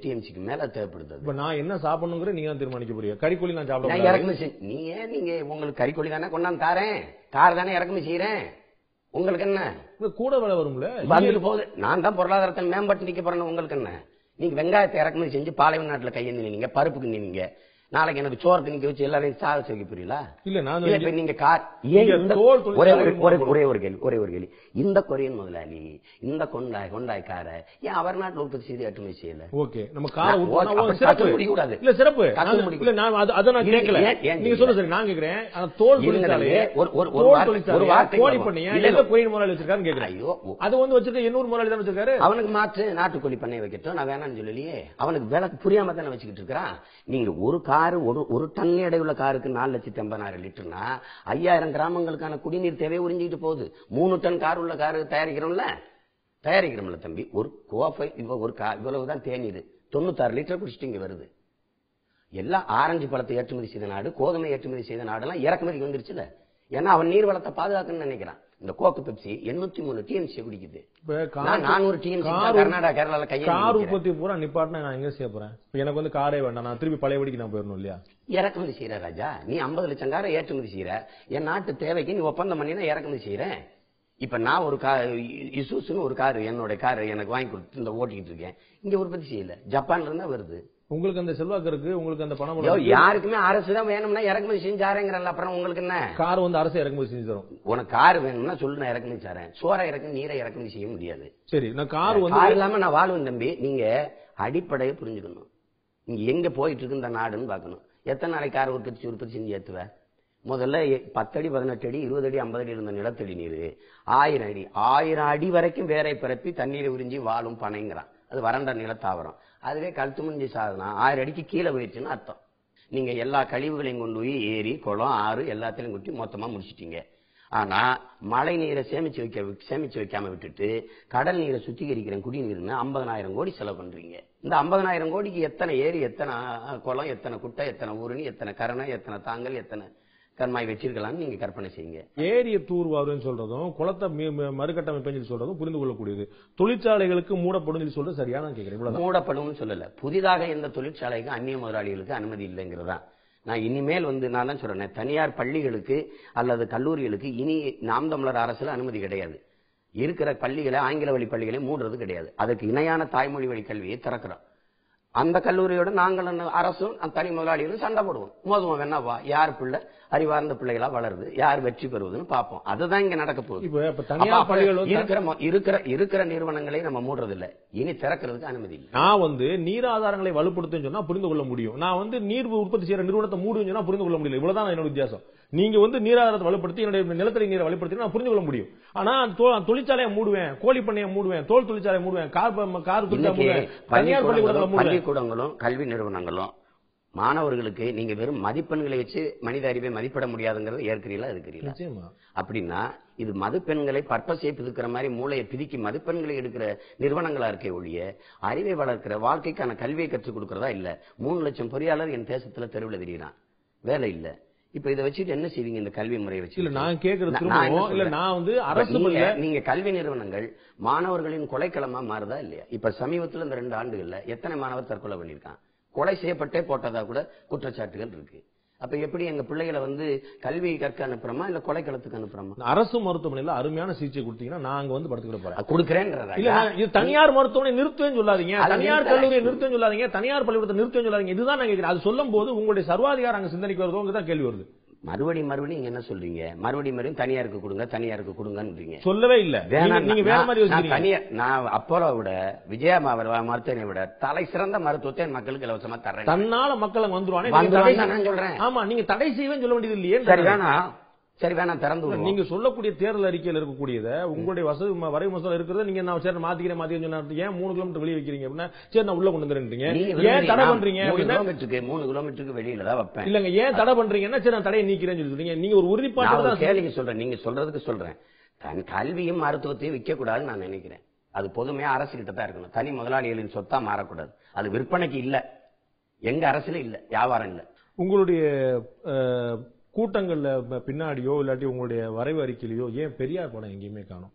Speaker 2: டிஎம்சிக்கு மேல தேவைப்படுது.
Speaker 1: இப்ப நான் என்ன சாப்பிடணுங்கிற நீங்க தீர்மானிக்க போறீங்க கறிக்கோழி நான் சாப்பிட
Speaker 2: இறக்குமதி ஏன் நீங்க உங்களுக்கு கறிக்கோழி தானே கொண்டாந்து தாரேன்? கார் தானே இறக்குமதி செய்யறேன்? உங்களுக்கு என்ன?
Speaker 1: கூட விலை வரும்ல?
Speaker 2: வந்துட்டு போகுது. நான் தான் பொருளாதாரத்தை மேம்பட்டு நிக்க போறேன்னு உங்களுக்கு என்ன? நீங்க வெங்காயத்தை இறக்குமதி செஞ்சு பாலைவன நாட்டுல கையேந்தி நின்னீங்க பருப்புக்கு நின்னீங்க நாளைக்கு எனக்கு சோறத்துக்கு நிக்க வச்சு எல்லாரையும் சாக செய்ய புரியல
Speaker 1: இல்ல நான்
Speaker 2: நீங்க கார் ஏன் ஒரே
Speaker 1: தொழிற்சாலை
Speaker 2: ஒரு ஒரே ஒரே கேள்வி ஒரே ஒரு கேள்வி. இந்த கொரியன் முதலாளி இந்த கொண்டாய் கொண்டாய் கார ஏன் அவர் நாட்டுல உற்பத்தி செய்து ஏற்றுமதி செய்யல?
Speaker 1: ஓகே நம்ம காரை
Speaker 2: முடிக்கூடாது.
Speaker 1: இல்ல சிறப்பு. அது- நான் கேட்கல. நீங்க? சொல்லுங்க சரி நான் கேக்குறேன் ஆனா தோல்
Speaker 2: இல்ல,
Speaker 1: தொழிற்சாலையை
Speaker 2: ஒரு- ஒரு- ஒரு
Speaker 1: தோல்
Speaker 2: வார்த்தை-
Speaker 1: கோழி. பண்ணையா எந்த. கோயில் முதலாளி வச்சிருக்காருன்னு கேக்குறேன்
Speaker 2: ஐயோ.
Speaker 1: அது வந்து வச்சிருக்க எண்ணூறு முதலாளி தான் வச்சிருக்காரு?
Speaker 2: அவனுக்கு மாற்று நாட்டுக்கோழி பண்ணை வைக்கட்டும். நான் வேணாம்னு சொல்லலையே. அவனுக்கு விலை புரியாம தானே வச்சுக்கிட்டு இருக்கிறான். நீங்க ஒரு காரு ஒரு ஒரு டன் எடையுள்ள காருக்கு நாலு லட்சத்தி ஐம்பதாயிரம் லிட்டர்னா ஐயாயிரம் கிராமங்களுக்கான குடிநீர் தேவை உறிஞ்சிக்கிட்டு போகுது. மூணு டன் கார் உள்ள காரு தயாரிக்கிறோம்ல? தயாரிக்கிறோம்ல தம்பி. ஒரு கோப்பை இவ்வ ஒரு கா இவ்வளவுதான் தேநீர் தொண்ணூத்தாறு லிட்டர் குடிச்சிட்டு இங்க வருது. எல்லாம் ஆரஞ்சு பழத்தை ஏற்றுமதி செய்த நாடு கோதுமை ஏற்றுமதி செய்த நாடெல்லாம் இறக்குமதிக்கு வந்துருச்சுல. ஏன்னா அவன் நீர் வளத்தை பாதுகாக்கணும்னு நினைக்கிறான். இந்த கோக்கு பெப்சி எண்ணூத்தி மூணு டிஎம்சி குடிக்குது.
Speaker 1: இப்ப
Speaker 2: நான்
Speaker 1: கார்
Speaker 2: 400 TMC தான்
Speaker 1: கார்
Speaker 2: கர்நாடகா, கேரளால கையேந்தி
Speaker 1: கார். உற்பத்தி பூரா நிப்பாட்டினா நான் எங்க செய்ய போறேன்? எனக்கு வந்து காரே வேண்டாம். நான் திருப்பி பழையபடிக்கு நான் போயிடணும் இல்லையா?
Speaker 2: இறக்குமதி செய்யற ராஜா. நீ 50 லட்சம் காரை ஏற்றுமதி செய்யற என் நாட்டு தேவைக்கு நீ ஒப்பந்தம் பண்ணினா இறக்குமதி செய்யறேன் இப்ப நான் ஒரு கார் இசூசுன்னு ஒரு கார் என்னோட கார் எனக்கு வாங்கி கொடுத்து இந்த ஓட்டிக்கிட்டு இருக்கேன். இங்க உற்பத்தி செய்யல. ஜப்பான்ல இருந்தா வருது.
Speaker 1: உங்களுக்கு அந்த செல்வாக்கு இருக்கு உங்களுக்கு அந்த பணம்
Speaker 2: யாருக்குமே அரசு தான் வேணும்னா இறக்குமதி செஞ்சாருங்கிறல்ல அப்புறம் உங்களுக்கு என்ன?
Speaker 1: கார் வந்து அரசு இறக்குமதி செஞ்சு தரும்.
Speaker 2: உனக்கு கார் வேணும்னா சொல்லு நான் இறக்குமதி தரேன் சோறை இறக்கு நீரை இறக்குமதி செய்ய முடியாது.
Speaker 1: சரி நான் கார் வந்து
Speaker 2: கார் இல்லாம நான் வாழ்வேன் தம்பி. நீங்க அடிப்படையை புரிஞ்சுக்கணும். நீங்க எங்க போயிட்டு இருக்கு இந்த நாடுன்னு பார்க்கணும். எத்தனை நாளைக்கு கார் உற்பத்தி உற்பத்தி செஞ்சு ஏத்துவ? முதல்ல பத்தடி பதினெட்டு அடி இருபது அடி ஐம்பது அடி இருந்த நிலத்தடி நீர். ஆயிரம் அடி. ஆயிரம் அடி வரைக்கும் வேரை பரப்பி தண்ணீரை உறிஞ்சி வாழும் பனைங்கிறான். அது வறண்ட நிலத்தாவரம். அதுவே கழுத்து முடிஞ்சு சாதனா ஆயிரம் அடிக்கு கீழே போயிடுச்சுன்னு அர்த்தம். நீங்கள் எல்லா கழிவுகளையும் கொண்டு போய் ஏரி குளம் ஆறு எல்லாத்திலையும் கொட்டி மொத்தமாக முடிச்சிட்டீங்க. ஆனால் மழை நீரை சேமித்து வைக்க சேமித்து வைக்காமல் விட்டுட்டு கடல் நீரை சுத்திகரிக்கிற குடிநீர்னு ஐம்பதனாயிரம் கோடி செலவு பண்ணுறீங்க இந்த ஐம்பதனாயிரம் கோடிக்கு எத்தனை ஏரி எத்தனை குளம் எத்தனை குட்டை எத்தனை ஊரணி எத்தனை கரணை எத்தனை தாங்கல் எத்தனை கண்மாய் வச்சிருக்கலாம்னு நீங்க கற்பனை செய்யுங்க.
Speaker 1: ஏரிய தூர்வாருன்னு சொல்றதும் குளத்தை மீ- மீ- மறுகட்டமைப்புன்னு சொல்லி சொல்றதும் புரிந்து கொள்ளக்கூடியது. தொழிற்சாலைகளுக்கு மூடப்படும் சொல்லி சொல்றது சரியா? நான் கேட்கிறேன்.
Speaker 2: மூடப்படும்னு சொல்லல. புதிதாக எந்த தொழிற்சாலைக்கும் அந்நிய முதலாளிகளுக்கு அனுமதி இல்லைங்கிறதா நான் இனிமேல் வந்து நான் தான் சொல்றேன். தனியார் பள்ளிகளுக்கு அல்லது கல்லூரிகளுக்கு இனி நாம் தமிழர் அரசுல அனுமதி கிடையாது. இருக்கிற பள்ளிகளை ஆங்கில வழி பள்ளிகளை மூடுறது கிடையாது. அதுக்கு இணையான தாய்மொழி வழி கல்வியை திறக்கிறோம். அந்த கல்லூரியோட நாங்கள் என்ன- அரசும் அந்த தனி முதலாளிகளும் சண்டை போடுவோம். மோதுவோம் வேணாவா யார் பிள்ளை? அறிவார்ந்த பிள்ளைகளா வளருது? யார் வெற்றி பெறுவதுன்னு பார்ப்போம். அதுதான் இங்க நடக்க போகுது. இருக்கிற இருக்கிற இருக்கிற நிறுவனங்களை நம்ம மூடுறது இல்ல இனி திறக்கிறதுக்கு அனுமதி இல்லை.
Speaker 1: நான் வந்து நீர் ஆதாரங்களை வலுப்படுத்துன்னு சொன்னா புரிந்து கொள்ள முடியும். நான் வந்து நீர் உற்பத்தி செய்யற நிறுவனத்தை மூடுன்னு சொன்னா புரிந்து கொள்ள முடியல. இவ்வளவுதான் என்னோட வித்தியாசம். நீங்க வந்து நீர் ஆதாரத்தை வலுப்படுத்தி என்னுடைய நிலத்தடி நீரை வலுப்படுத்தி நான் புரிந்து கொள்ள முடியும். ஆனா தொழிற்சாலையை மூடுவேன் கோழி பண்ணையை மூடுவேன் தோல் தொழிற்சாலையை மூடுவேன் கார் கார்
Speaker 2: பள்ளிக்கூடங்களும் கல்வி நிறுவனங்களும் மாணவர்களுக்கு நீங்க வெறும் மதிப்பெண்களை வச்சு மனித அறிவை மதிப்பிட முடியாதுங்கிறத ஏற்கிறீங்களா இருக்கிறீங்களா அப்படின்னா இது மதிப்பெண்களை பர்பஸை பிதுக்கிற மாதிரி மூளையை பிதுக்கி மதிப்பெண்களை எடுக்கிற நிறுவனங்களா இருக்கே ஒழிய அறிவை வளர்க்கிற வாழ்க்கைக்கான கல்வியை கற்றுக் கொடுக்கறதா இல்ல? மூணு லட்சம் பொறியாளர் என் தேசத்துல தெருவில் தெரியுறான். வேலை இல்ல. இப்ப இதை வச்சுட்டு என்ன செய்வீங்க இந்த கல்வி முறையை வச்சு
Speaker 1: இல்ல நான் கேக்குறது இல்ல? நான் வந்து அரசு
Speaker 2: நீங்க கல்வி நிறுவனங்கள் மாணவர்களின் கொலைக்களமா மாறுதா இல்லையா? இப்ப சமீபத்துல இந்த ரெண்டு ஆண்டுகள்ல எத்தனை மாணவர் தற்கொலை பண்ணிருக்கான் கொலை செய்யப்பட்டே போட்டதா கூட குற்றச்சாட்டுகள் இருக்கு. அப்ப எப்படி எங்க பிள்ளைகளை வந்து கல்வி கற்க அனுப்புறோமா இல்ல கொலைக்களத்துக்கு அனுப்புறோமா?
Speaker 1: அரசு மருத்துவமனையில அருமையான சிகிச்சை கொடுத்தீங்கன்னா நான் அங்க வந்து இல்ல நான் இது தனியார் மருத்துவமனை நிறுத்துவேன்னு சொல்லாதீங்க. தனியார். கல்லூரியை நிறுத்துவேன்னு சொல்லாதீங்க. தனியார் பள்ளிக்கூடத்தை நிறுத்துவேன்னு சொல்லாதீங்க. இதுதான் நான் கேட்கிறேன். அது சொல்லும் போது உங்களுடைய சர்வாதிகாரம் அங்க சிந்தனைக்கு வருதோங்க தான் கேள்வி வருது.
Speaker 2: மறுபடி மறுபடியும் நீங்க என்ன சொல்றீங்க? மறுபடி மறுபடியும் தனியாருக்கு கொடுங்க தனியாருக்கு கொடுங்கன்றீங்க.
Speaker 1: சொல்லவே இல்ல.
Speaker 2: தனியார் நான் அப்போலோ விட விஜயா மருத்துவனை விட தலை சிறந்த மருத்துவத்தை மக்களுக்கு இலவசமா தர்றேன்.
Speaker 1: தன்னால மக்கள் வந்துருவானே
Speaker 2: நான் சொல்றேன்.
Speaker 1: ஆமா நீங்க தடை செய்வேன்னு சொல்ல வேண்டியது இல்லையே.
Speaker 2: சரி சரி வேணாம் திறந்து
Speaker 1: நீங்க சொல்லக்கூடிய தேர்தல் அறிக்கையில் இருக்கக்கூடியத உங்களுடைய வசதி வரைவு மசோதா இருக்கிறத நீங்க நான் சரி மாத்திக்கிறேன் மாத்திக்கிறேன் சொன்னா ஏன் மூணு கிலோமீட்டர் வெளியே வைக்கிறீங்க அப்படின்னா சரி நான் உள்ள கொண்டு வந்துறேன்றீங்க
Speaker 2: நீங்க
Speaker 1: ஏன் தடை பண்றீங்க
Speaker 2: கிலோமீட்டருக்கு மூணு கிலோமீட்டருக்கு வெளியில தான் வைப்பேன்.
Speaker 1: இல்லங்க ஏன் தடை பண்றீங்கன்னா சரி நான் தடையை நீக்கிறேன்னு சொல்லி சொல்றீங்க. நீங்க ஒரு தான்
Speaker 2: கேள்விக்கு சொல்றேன் நீங்க சொல்றதுக்கு சொல்றேன். தன் கல்வியும் மருத்துவத்தையும் விற்க கூடாதுன்னு நான் நினைக்கிறேன். அது பொதுமையா அரசு கிட்ட தான் இருக்கணும். தனி முதலாளிகளின் சொத்தா மாறக்கூடாது. அது விற்பனைக்கு இல்ல. எங்க அரசுல இல்ல வியாபாரம் இல்ல.
Speaker 1: உங்களுடைய கூட்டங்கள்ல பின்னாடியோ இல்லாட்டி உங்களுடைய வரைவு அறிக்கையிலயோ ஏன் பெரியார் படம் எங்கேயுமே காணும்?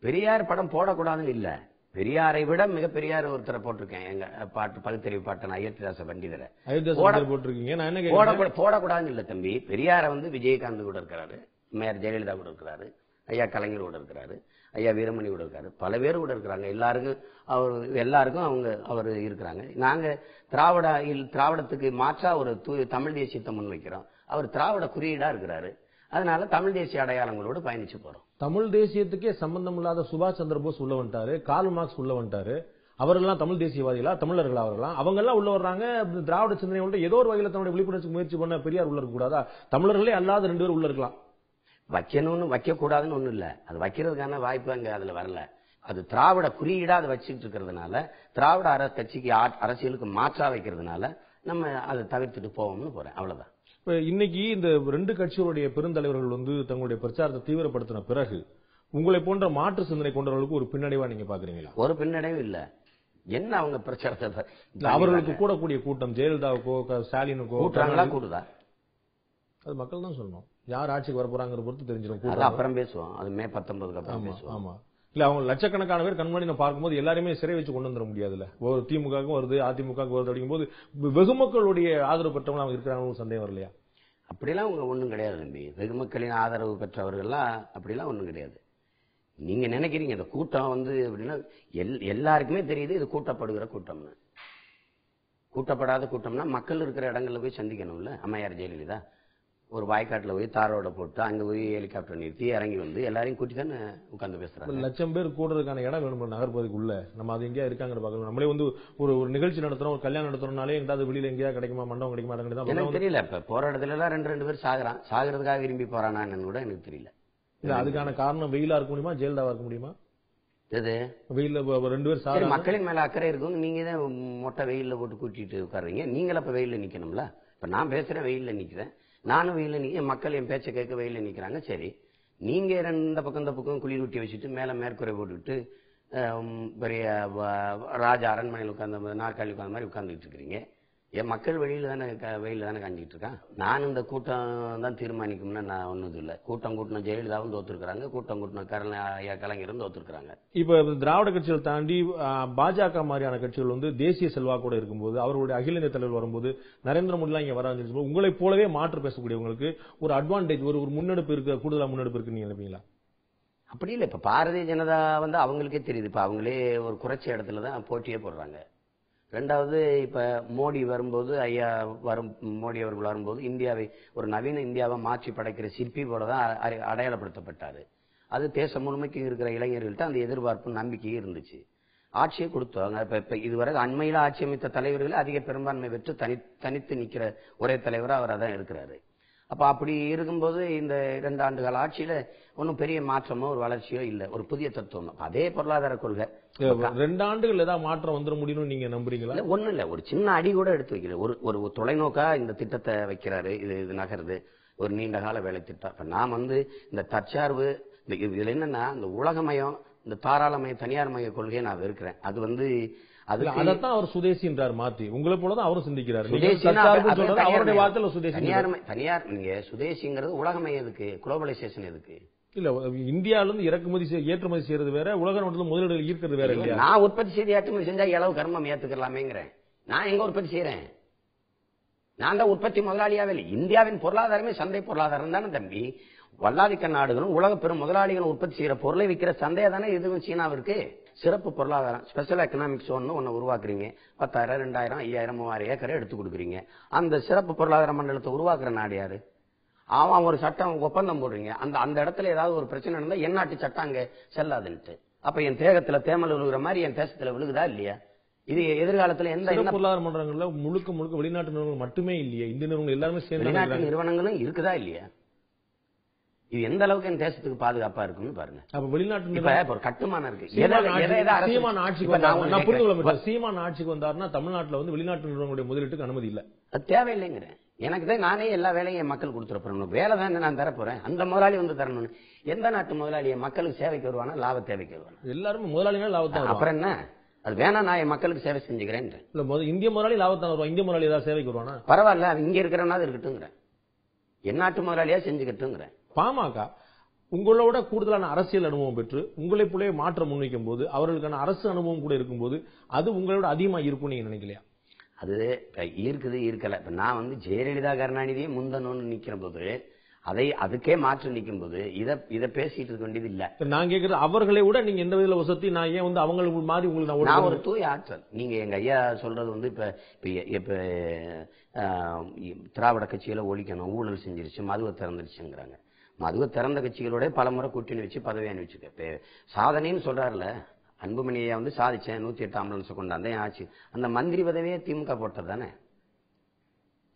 Speaker 2: பெரியார் படம் போடக்கூடாதுன்னு இல்ல. பெரியாரை விட மிக பெரியார் ஒருத்தரை போட்டிருக்கேன். எங்க பாட்டு பகுத்தறிவு பாட்டன் ஐயத்திராச பண்டிதரை
Speaker 1: போட்டிருக்கீங்க. நான் என்ன
Speaker 2: போடக்கூடாதுன்னு இல்ல தம்பி. பெரியார வந்து விஜயகாந்த் கூட இருக்கிறாரு. மேயர் ஜெயலலிதா கூட இருக்கிறாரு. ஐயா கலைஞர் கூட இருக்கிறாரு. ஐயா வீரமணி கூட இருக்காரு. பல பேர் கூட இருக்கிறாங்க. எல்லாருக்கும் அவர் எல்லாருக்கும் அவங்க அவர் இருக்கிறாங்க. நாங்க திராவிட இல்- திராவிடத்துக்கு மாற்றா ஒரு தமிழ் தேசியத்தை முன்வைக்கிறோம். அவர் திராவிட குறியீடா இருக்கிறாரு. அதனால தமிழ் தேசிய அடையாளங்களோடு பயணிச்சு போறோம்.
Speaker 1: தமிழ் தேசியத்துக்கே சம்பந்தம் இல்லாத சுபாஷ் சந்திர போஸ் உள்ள வந்துட்டாரு கார்ல் மார்க்ஸ் உள்ள வந்துட்டாரு. அவர்கள்லாம் தமிழ் தேசியவாதிகளா தமிழர்களா அவர்களாம் அவங்க எல்லாம் உள்ள வர்றாங்க. திராவிட சிந்தனை ஏதோ ஒரு வகையில தன்னுடைய விழிப்புணர்ச்சி முயற்சி பண்ண பெரியார் உள்ள இருக்க கூடாதா? தமிழர்களே அல்லாத ரெண்டு பேரும் உள்ள இருக்கலாம்.
Speaker 2: வைக்கணும்னு வைக்க கூடாதுன்னு ஒண்ணும் இல்ல. அது வைக்கிறதுக்கான வாய்ப்பு அங்க அதுல வரல. அது திராவிட குறியீடா அதை வச்சுட்டு இருக்கிறதுனால திராவிட அர கட்சிக்கு அரசியலுக்கு மாற்றா வைக்கிறதுனால நம்ம அதை தவிர்த்துட்டு போவோம்னு போறேன். அவ்வளவுதான்.
Speaker 1: இப்ப இன்னைக்கு இந்த ரெண்டு கட்சிகளுடைய பெருந்தலைவர்கள் வந்து தங்களுடைய பிரச்சாரத்தை தீவிரப்படுத்தின பிறகு உங்களை போன்ற மாற்று சிந்தனை கொண்டவர்களுக்கு ஒரு பின்னடைவா நீங்க பாக்குறீங்களா?
Speaker 2: ஒரு பின்னடைவு இல்ல. என்ன அவங்க பிரச்சாரத்தை
Speaker 1: அவர்களுக்கு கூடக்கூடிய கூட்டம் ஜெயலலிதாவுக்கோ ஸ்டாலினுக்கோ
Speaker 2: கூட்டுறாங்களா கூடுதா
Speaker 1: அது மக்கள் தான் சொல்லணும். யார் ஆட்சிக்கு வர போறாங்கிற பொறுத்து தெரிஞ்சிடும்
Speaker 2: அப்புறம் பேசுவோம். அது மே பத்தொன்பதுக்கு அப்புறம்
Speaker 1: ஆமா
Speaker 2: பேசுவோம்.
Speaker 1: ஆமா. இல்ல அவங்க லட்சக்கணக்கான பேர் கண்மணி நான் பார்க்கும்போது எல்லாருமே சிறை வச்சு கொண்டு வந்துட முடியாதுல்ல. ஒரு திமுக வருது அதிமுக வருது அப்படிங்கும்போது வெ- வெகுமக்களுடைய ஆதரவு பெற்றவங்க அவங்க இருக்கிறாங்க சந்தேகம் வரலையா?
Speaker 2: அப்படிலாம் அவங்க ஒன்றும் கிடையாது தம்பி. வெகுமக்களின் ஆதரவு பெற்றவர்கள்லாம் அப்படிலாம் ஒன்றும் கிடையாது. நீங்க நினைக்கிறீங்க இந்த கூட்டம் வந்து அப்படின்னா எல்- எல்லாருக்குமே தெரியுது இது கூட்டப்படுகிற கூட்டம்னு. கூட்டப்படாத கூட்டம்னா மக்கள் இருக்கிற இடங்களில் போய் சந்திக்கணும்ல அம்மையார் ஜெயலலிதா? ஒரு வாய்க்காட்டுல போய் தாரோட போட்டு அங்க போய் ஹெலிகாப்டர் நிறுத்தி இறங்கி வந்து எல்லாரையும் கூட்டி தானே உட்கார்ந்து
Speaker 1: ஒரு
Speaker 2: பேசுறாங்க
Speaker 1: லட்சம் பேர் கூடுறதுக்கான இடம் வேணும் நகர்பகுதிக்குள்ள. நம்ம அது எங்கேயா இருக்காங்க பார்க்கணும். நம்மளே வந்து ஒரு ஒரு நிகழ்ச்சி நடத்துறோம் ஒரு கல்யாணம் நடத்துறோம்னாலே எங்காவது வெளியில எங்கேயா கிடைக்குமா மண்டபம் கிடைக்குமா
Speaker 2: எனக்கு தெரியல. இப்ப போற இடத்துல எல்லாம் ரெண்டு ரெண்டு பேர் சாகுறான். சாகுறதுக்காக விரும்பி போறானான்னு கூட எனக்கு தெரியல.
Speaker 1: இல்ல அதுக்கான காரணம் வெயிலா இருக்க முடியுமா ஜெயலலிதாவா இருக்க முடியுமா?
Speaker 2: இது
Speaker 1: வெயில்ல ரெண்டு பேர் சாகுறாங்க.
Speaker 2: மக்களின் மேல அக்கறை இருக்கும். நீங்க தான் மொட்டை வெயில்ல போட்டு கூட்டிட்டு உட்காருறீங்க. நீங்கள அப்ப வெயில்ல நிக்கணும்ல. இப்ப நான் பேசுறேன் வெயில்ல நிக்கிறேன். நானும் வெயில்ல நிற்க மக்கள் என் பேச்சை கேட்க வெயில்ல நிற்கிறாங்க சரி நீங்க இந்த பக்கம் இந்த பக்கம் குளிர் ஊட்டி வச்சுட்டு மேலே மேற்கூரை போட்டுக்கிட்டு பெரிய ராஜா அரண்மனையில் உட்கார்ந்த நாற்காலி உட்கார்ந்த மாதிரி உட்கார்ந்துட்டு இருக்கிறீங்க. என் மக்கள் வெளியில தானே வெயில்ல தானே காஞ்சிட்டு இருக்கான்? நான் இந்த கூட்டம் தான் தீர்மானிக்கும்னு நான் ஒன்றும் இல்லை. கூட்டம் கூட்டின ஜெயலலிதாவும் தோத்துருக்காங்க கூட்டம் கூட்டின கருணை ஐயா கலைஞரும் தோத்துருக்காங்க
Speaker 1: இப்ப திராவிட கட்சிகள் தாண்டி பாஜக மாதிரியான கட்சிகள் வந்து தேசிய செல்வாக்கோட இருக்கும்போது அவர்களுடைய அகில இந்திய தலைவர் வரும்போது நரேந்திர மோடிலாம் இங்க வராங்க உங்களைப் போலவே மாற்று பேசக்கூடியவங்களுக்கு ஒரு அட்வான்டேஜ் ஒரு ஒரு முன்னெடுப்பு இருக்கு கூடுதலா முன்னெடுப்பு இருக்குன்னு நீங்க நினைப்பீங்களா?
Speaker 2: அப்படி இல்லை இப்ப பாரதிய ஜனதா வந்து அவங்களுக்கே தெரியுது. இப்ப அவங்களே ஒரு குறைச்ச இடத்துல தான் போட்டியே போடுறாங்க. ரெண்டாவது இப்போ மோடி வரும்போது ஐயா வரும் மோடி அவர்கள் வரும்போது இந்தியாவை ஒரு நவீன இந்தியாவை மாற்றி படைக்கிற சிற்பி போல தான் அ- அது தேசம் முழுமைக்கு இருக்கிற இளைஞர்கள்ட்ட அந்த எதிர்பார்ப்பு நம்பிக்கையும் இருந்துச்சு. ஆட்சியை கொடுத்தாங்க. இப்போ இப்போ இதுவரை அண்மையில் ஆட்சி அமைத்த தலைவர்கள் அதிக பெரும்பான்மை பெற்று தனி தனித்து நிற்கிற ஒரே தலைவராக அவர் அதான் இருக்கிறாரு. அப்ப அப்படி இருக்கும்போது இந்த இரண்டு ஆண்டுகால ஆட்சியில ஒன்றும் பெரிய மாற்றமோ ஒரு வளர்ச்சியோ இல்லை. ஒரு புதிய தத்துவம். அதே பொருளாதார கொள்கை.
Speaker 1: ரெண்டு ஆண்டுகள் ஏதாவது மாற்றம் வந்துட முடியும்னு நீங்க நம்புறீங்களா?
Speaker 2: ஒண்ணும் இல்ல. ஒரு சின்ன அடி கூட எடுத்து வைக்கல. ஒரு ஒரு தொலைநோக்கா இந்த திட்டத்தை வைக்கிறாரு இது இது நகருது. ஒரு நீண்ட கால வேலை திட்டம். இப்ப நான் வந்து இந்த தற்சார்பு இந்த இது- இதுல என்னன்னா இந்த உலகமயம் இந்த தாராளமய தனியார் மய கொள்கையை நான் வெறுக்கிறேன். அது வந்து அது
Speaker 1: அதைத்தான் அவர் சுதேசின்றார் மாத்தி. உங்களை போலதான் அவரும் சிந்திக்கிறார். அவருடைய. வார்த்தையில சுதேசி
Speaker 2: தனியார் தனியார் நீங்க சுதேசிங்கிறது உலகமயம் எதுக்கு? குளோபலைசேஷன் எதுக்கு?
Speaker 1: இல்ல இந்தியால இருந்து இறக்குமதி ஏற்றுமதி செய்யறது வேற உலக நாட்டுல முதலீடுகள் ஈர்க்கிறது வேற இல்லையா?
Speaker 2: நான் உற்பத்தி செய்து ஏற்றுமதி செஞ்சா எளவு கர்மம் ஏத்துக்கலாமேங்கிறேன். நான் எங்க உற்பத்தி செய்யறேன் நான் தான் உற்பத்தி முதலாளியாவே இல்லை. இந்தியாவின் பொருளாதாரமே சந்தை பொருளாதாரம் தானே தம்பி. வல்லாதிக்க நாடுகளும் உலக பெரும் முதலாளிகளும் உற்பத்தி செய்யற பொருளை விற்கிற சந்தையா தானே இதுவும் சீனாவிற்கு? சிறப்பு பொருளாதாரம் ஸ்பெஷல் எக்கனாமிக் ஒன்று ஒன்று உருவாக்குறீங்க. பத்தாயிரம் ரெண்டாயிரம் ஐயாயிரம் மூவாயிரம் ஏக்கரை எடுத்து கொடுக்குறீங்க. அந்த சிறப்பு பொருளாதார மண்டலத்தை உருவாக்குற நாடு யாரு? அவன் ஒரு சட்டம் ஒப்பந்தம் போடுறீங்க. அந்த அந்த இடத்துல ஏதாவது ஒரு பிரச்சனை இருந்தா என் நாட்டு சட்டம் அங்க செல்லாதுன்ட்டு. அப்ப என் தேகத்துல தேமல் விழுகிற மாதிரி என் தேசத்துல விழுகுதா இல்லையா? இது எதிர்காலத்துல எந்த
Speaker 1: பொருளாதார மன்றங்கள்ல முழுக்க முழுக்க வெளிநாட்டு நிறுவனங்கள் மட்டுமே இல்லையே? இந்திய நிறுவனங்கள் எல்லாருமே சேர்ந்து
Speaker 2: வெளிநாட்டு நிறுவனங்களும் இருக்குதா இல்லையா? இது எந்த அளவுக்கு என் தேசத்துக்கு பாதுகாப்பா இருக்குன்னு பாருங்க.
Speaker 1: அப்ப வெளிநாட்டு
Speaker 2: இப்ப ஒரு கட்டுமானம் இருக்கு.
Speaker 1: சீமான் ஆட்சிக்கு. சீமான் ஆட்சிக்கு வந்தாருன்னா தமிழ்நாட்டுல வந்து வெளிநாட்டு நிறுவனங்களுடைய முதலீட்டுக்கு அனுமதி இல்ல.
Speaker 2: அது தேவையில்லைங்கிறேன் எனக்கு தான் நானே எல்லா வேலையும் என் மக்கள் கொடுத்துருப்பேன் வேலை தான் நான் தரப்போறேன் அந்த முதலாளி வந்து தரணும்னு. எந்த நாட்டு முதலாளி என் மக்களுக்கு சேவைக்கு வருவானா லாப தேவைக்கு வருவானா?
Speaker 1: எல்லாருமே முதலாளிகள் லாபத்தான்
Speaker 2: அப்புறம் என்ன? அது வேணா நான் என் மக்களுக்கு சேவை செஞ்சுக்கிறேன்
Speaker 1: இல்ல இந்திய முதலாளி லாபத்தான் வருவான். இந்திய முதலாளி ஏதாவது சேவைக்கு வருவானா?
Speaker 2: பரவாயில்ல அது இங்க இருக்கிறனாவது இருக்கட்டுங்கிறேன் என் நாட்டு முதலாளியா செஞ்சுக்கட்டுங்கிறேன்
Speaker 1: பாமக உங்களோட கூடுதலான அரசியல் அனுபவம் பெற்று உங்களை போலவே மாற்றம் முன்வைக்கும் போது அவர்களுக்கான அரசு அனுபவம் கூட இருக்கும்போது அது உங்களோட அதிகமா இருக்கும் நீங்க நினைக்கலையா?
Speaker 2: அது இப்ப ஈர்க்குது ஈர்க்கல. இப்ப நான் வந்து ஜெயலலிதா கருணாநிதியை முந்தணும்னு நிக்கிற போது அதை அதுக்கே மாற்று நிற்கும் போது இதை இதை பேசிட்டு இருக்க வேண்டியது இல்ல.
Speaker 1: இப்ப நான் கேக்குறது அவர்களை விட நீங்க எந்த விதத்துல வசதி நான் ஏன் வந்து அவங்களுக்கு மாதிரி உங்களுக்கு நான்
Speaker 2: ஒரு தூய ஆற்றல். நீங்க எங்க ஐயா சொல்றது வந்து இப்ப இப்ப இப்ப திராவிட கட்சிகளை ஒழிக்கணும் ஊழல் செஞ்சிருச்சு மதுவை திறந்துருச்சுங்கிறாங்க. மதுவை திறந்த கட்சிகளோட பலமுறை கூட்டணி வச்சு பதவி அனுப்பிச்சுக்க இப்ப சாதனைன்னு சொல்றாருல அன்புமணி ஐயா வந்து சாதிச்சேன் நூத்தி எட்டு ஆம்புலன்ஸ் கொண்டாந்தேன் ஆச்சு. அந்த மந்திரி பதவியே திமுக போட்டது தானே?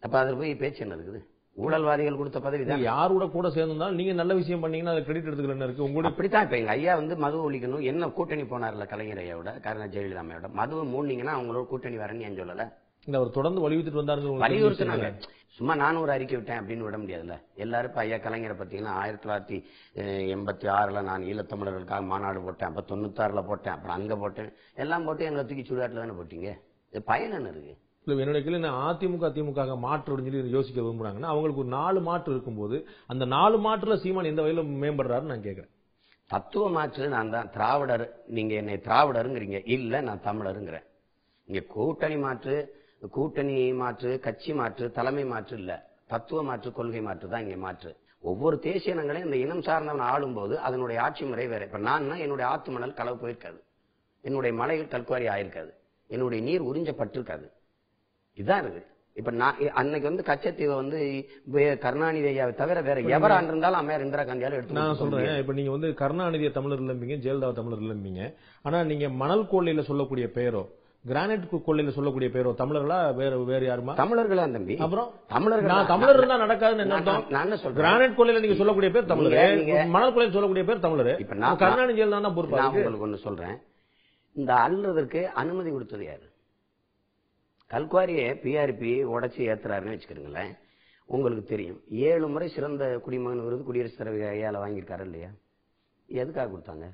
Speaker 2: அப்ப அதுல போய் பேச்சு என்ன இருக்குது? ஊழல்வாதிகள் கொடுத்த பதவி தான்?
Speaker 1: நீங்க யார் கூட சேர்ந்திருந்தாலும் நீங்க நல்ல விஷயம் பண்ணீங்கன்னா அதை கிரெடிட் எடுத்துக்கல என்ன இருக்கு உங்களுடைய
Speaker 2: அப்படித்தான் இப்ப எங்க ஐயா வந்து மது ஒழிக்கணும். என்ன கூட்டணி போனார்ல கலைஞர் ஐயாவோட கருணா ஜெயலலிதா அம்மையோட? மதுவை மூடினீங்கன்னா அவங்களோட கூட்டணி வரேன்னு ஏன் சொல்லல?
Speaker 1: இந்த அவர் தொடர்ந்து வலியுறுத்திட்டு வந்தாருங்க
Speaker 2: வலியுறுத்தினாங்க. சும்மா நானும் ஒரு அறிக்கை விட்டேன் அப்படின்னு விட முடியாதுல்ல. எல்லாரும் இப்ப ஐயா கலைஞரை பார்த்தீங்கன்னா ஆயிரத்தி தொள்ளாயிரத்தி எண்பத்தி ஆறுல நான் ஈழத்தமிழர்களுக்காக மாநாடு போட்டேன். அப்ப தொண்ணூத்தாறுல போட்டேன். அப்புறம் அங்க போட்டேன். எல்லாம் போட்டு எங்களை தூக்கி சுடுகாட்டுல தானே போட்டீங்க? இது பயன் என்ன இருக்கு?
Speaker 1: இல்ல என்னுடைய கேள்வி நான் அதிமுக திமுக மாற்று அப்படின்னு சொல்லி யோசிக்க விரும்புறாங்கன்னா அவங்களுக்கு ஒரு நாலு மாற்று இருக்கும்போது அந்த நாலு மாற்றுல சீமான் எந்த வகையில மேம்படுறாருன்னு நான் கேக்குறேன்
Speaker 2: தத்துவ மாற்று நான் தான் திராவிடர். நீங்க என்னை திராவிடருங்கிறீங்க. இல்ல நான் தமிழருங்கிறேன். இங்க கூட்டணி மாற்று கூட்டணி மாற்று கட்சி மாற்று தலைமை மாற்று இல்ல. தத்துவ மாற்று கொள்கை மாற்று தான் இங்க மாற்று. ஒவ்வொரு தேசிய இனங்களையும் இந்த இனம் சார்ந்தவன் ஆளும்போது அதனுடைய ஆட்சி முறை வேற. இப்ப நான் என்னுடைய ஆத்து மணல் களவு போயிருக்காது. என்னுடைய மலைகள் கல்குவாரி ஆயிருக்காது. என்னுடைய நீர் உறிஞ்சப்பட்டிருக்காது. இதான் இருக்கு இப்ப நான் அன்னைக்கு வந்து கச்சத்தீவை வந்து கருணாநிதி ஐயாவை தவிர வேற எவரா இருந்தாலும் அம்மையார் இந்திரா காந்தியால எடுத்து
Speaker 1: நான் சொல்றேன். இப்ப நீங்க வந்து கருணாநிதியை தமிழர் இல்லம்பீங்க ஜெயலலிதா தமிழர் இல்லம்பீங்க. ஆனா நீங்க மணல் கொள்ளையில சொல்லக்கூடிய பெயரோ கிரானைட் கொள்ளையில சொல்லக்கூடிய பெயரோ தமிழர்களா? வேற வேற யாருமா?
Speaker 2: தமிழர்களா தம்பி.
Speaker 1: அப்புறம்?
Speaker 2: தமிழர்கள்?
Speaker 1: நான் தமிழர் இருந்தா நடக்காதுன்னு என்ன
Speaker 2: சொல்றேன்
Speaker 1: கிரானைட் கொள்ளையில நீங்க சொல்லக்கூடிய பேர் தமிழர். மணல் கொள்ளையில சொல்லக்கூடிய பேர் தமிழர்.
Speaker 2: இப்ப நான்
Speaker 1: கருணாநிதி தான் பொறுப்பா
Speaker 2: நான். உங்களுக்கு ஒண்ணு சொல்றேன். இந்த அள்ளுறதுக்கு அனுமதி கொடுத்தது யாரு? கல்குவாரியை பிஆர்பி உடைச்சு ஏத்துறாருன்னு வச்சுக்கிறீங்களேன் உங்களுக்கு தெரியும். ஏழு முறை சிறந்த குடிமகன் விருது குடியரசுத் தலைவர் ஐயால வாங்கியிருக்காரு இல்லையா? எதுக்காக கொடுத்தாங்க?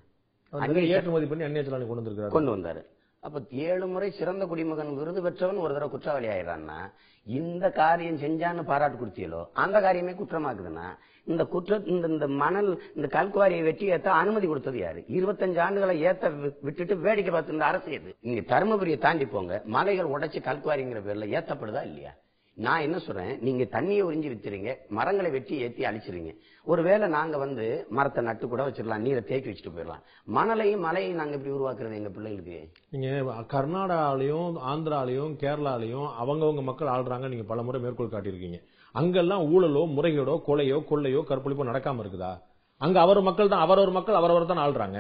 Speaker 1: ஏற்றுமதி பண்ணி அந்நிய கொண்டு வந்திருக்காரு.
Speaker 2: கொண்டு வந்தாரு. அப்ப ஏழு முறை சிறந்த குடிமகன் விருது பெற்றவன் ஒரு தடவை குற்றவாளி ஆயிடுறான்னா இந்த காரியம் செஞ்சான்னு பாராட்டு கொடுத்தியலோ அந்த காரியமே குற்றமாக்குதுன்னா இந்த குற்ற இந்த இந்த மணல் இந்த கல்குவாரியை வெட்டி ஏத்த அனுமதி கொடுத்தது யாரு? இருபத்தஞ்சு ஆண்டுகளை ஏத்த விட்டுட்டு வேடிக்கை பார்த்து இந்த அரசு எது? நீங்க தருமபுரியை தாண்டி போங்க மலைகள் உடைச்சு கல்குவாரிங்கிற பேர்ல ஏத்தப்படுதா இல்லையா? நான் என்ன சொல்றேன்? நீங்க தண்ணியை உறிஞ்சி வச்சிருங்க மரங்களை வெட்டி ஏற்றி அழிச்சிருங்க ஒருவேளை நாங்க வந்து மரத்தை நட்டு கூட வச்சிடலாம் நீரை தேக்கி வச்சுட்டு போயிடலாம். மணலையும் மலையும் நாங்க இப்படி உருவாக்குறது எங்க பிள்ளைகளுக்கு
Speaker 1: நீங்க கர்நாடகாலையும் ஆந்திராலையும் கேரளாலையும் அவங்கவுங்க மக்கள் ஆள்றாங்க நீங்க பல முறை மேற்கோள் காட்டியிருக்கீங்க. அங்கெல்லாம் ஊழலோ முறைகேடோ கொலையோ கொள்ளையோ கற்பழிப்போ நடக்காம இருக்குதா? அங்க அவர் மக்கள் தான் அவரவர் மக்கள் அவரவர் தான் ஆள்றாங்க.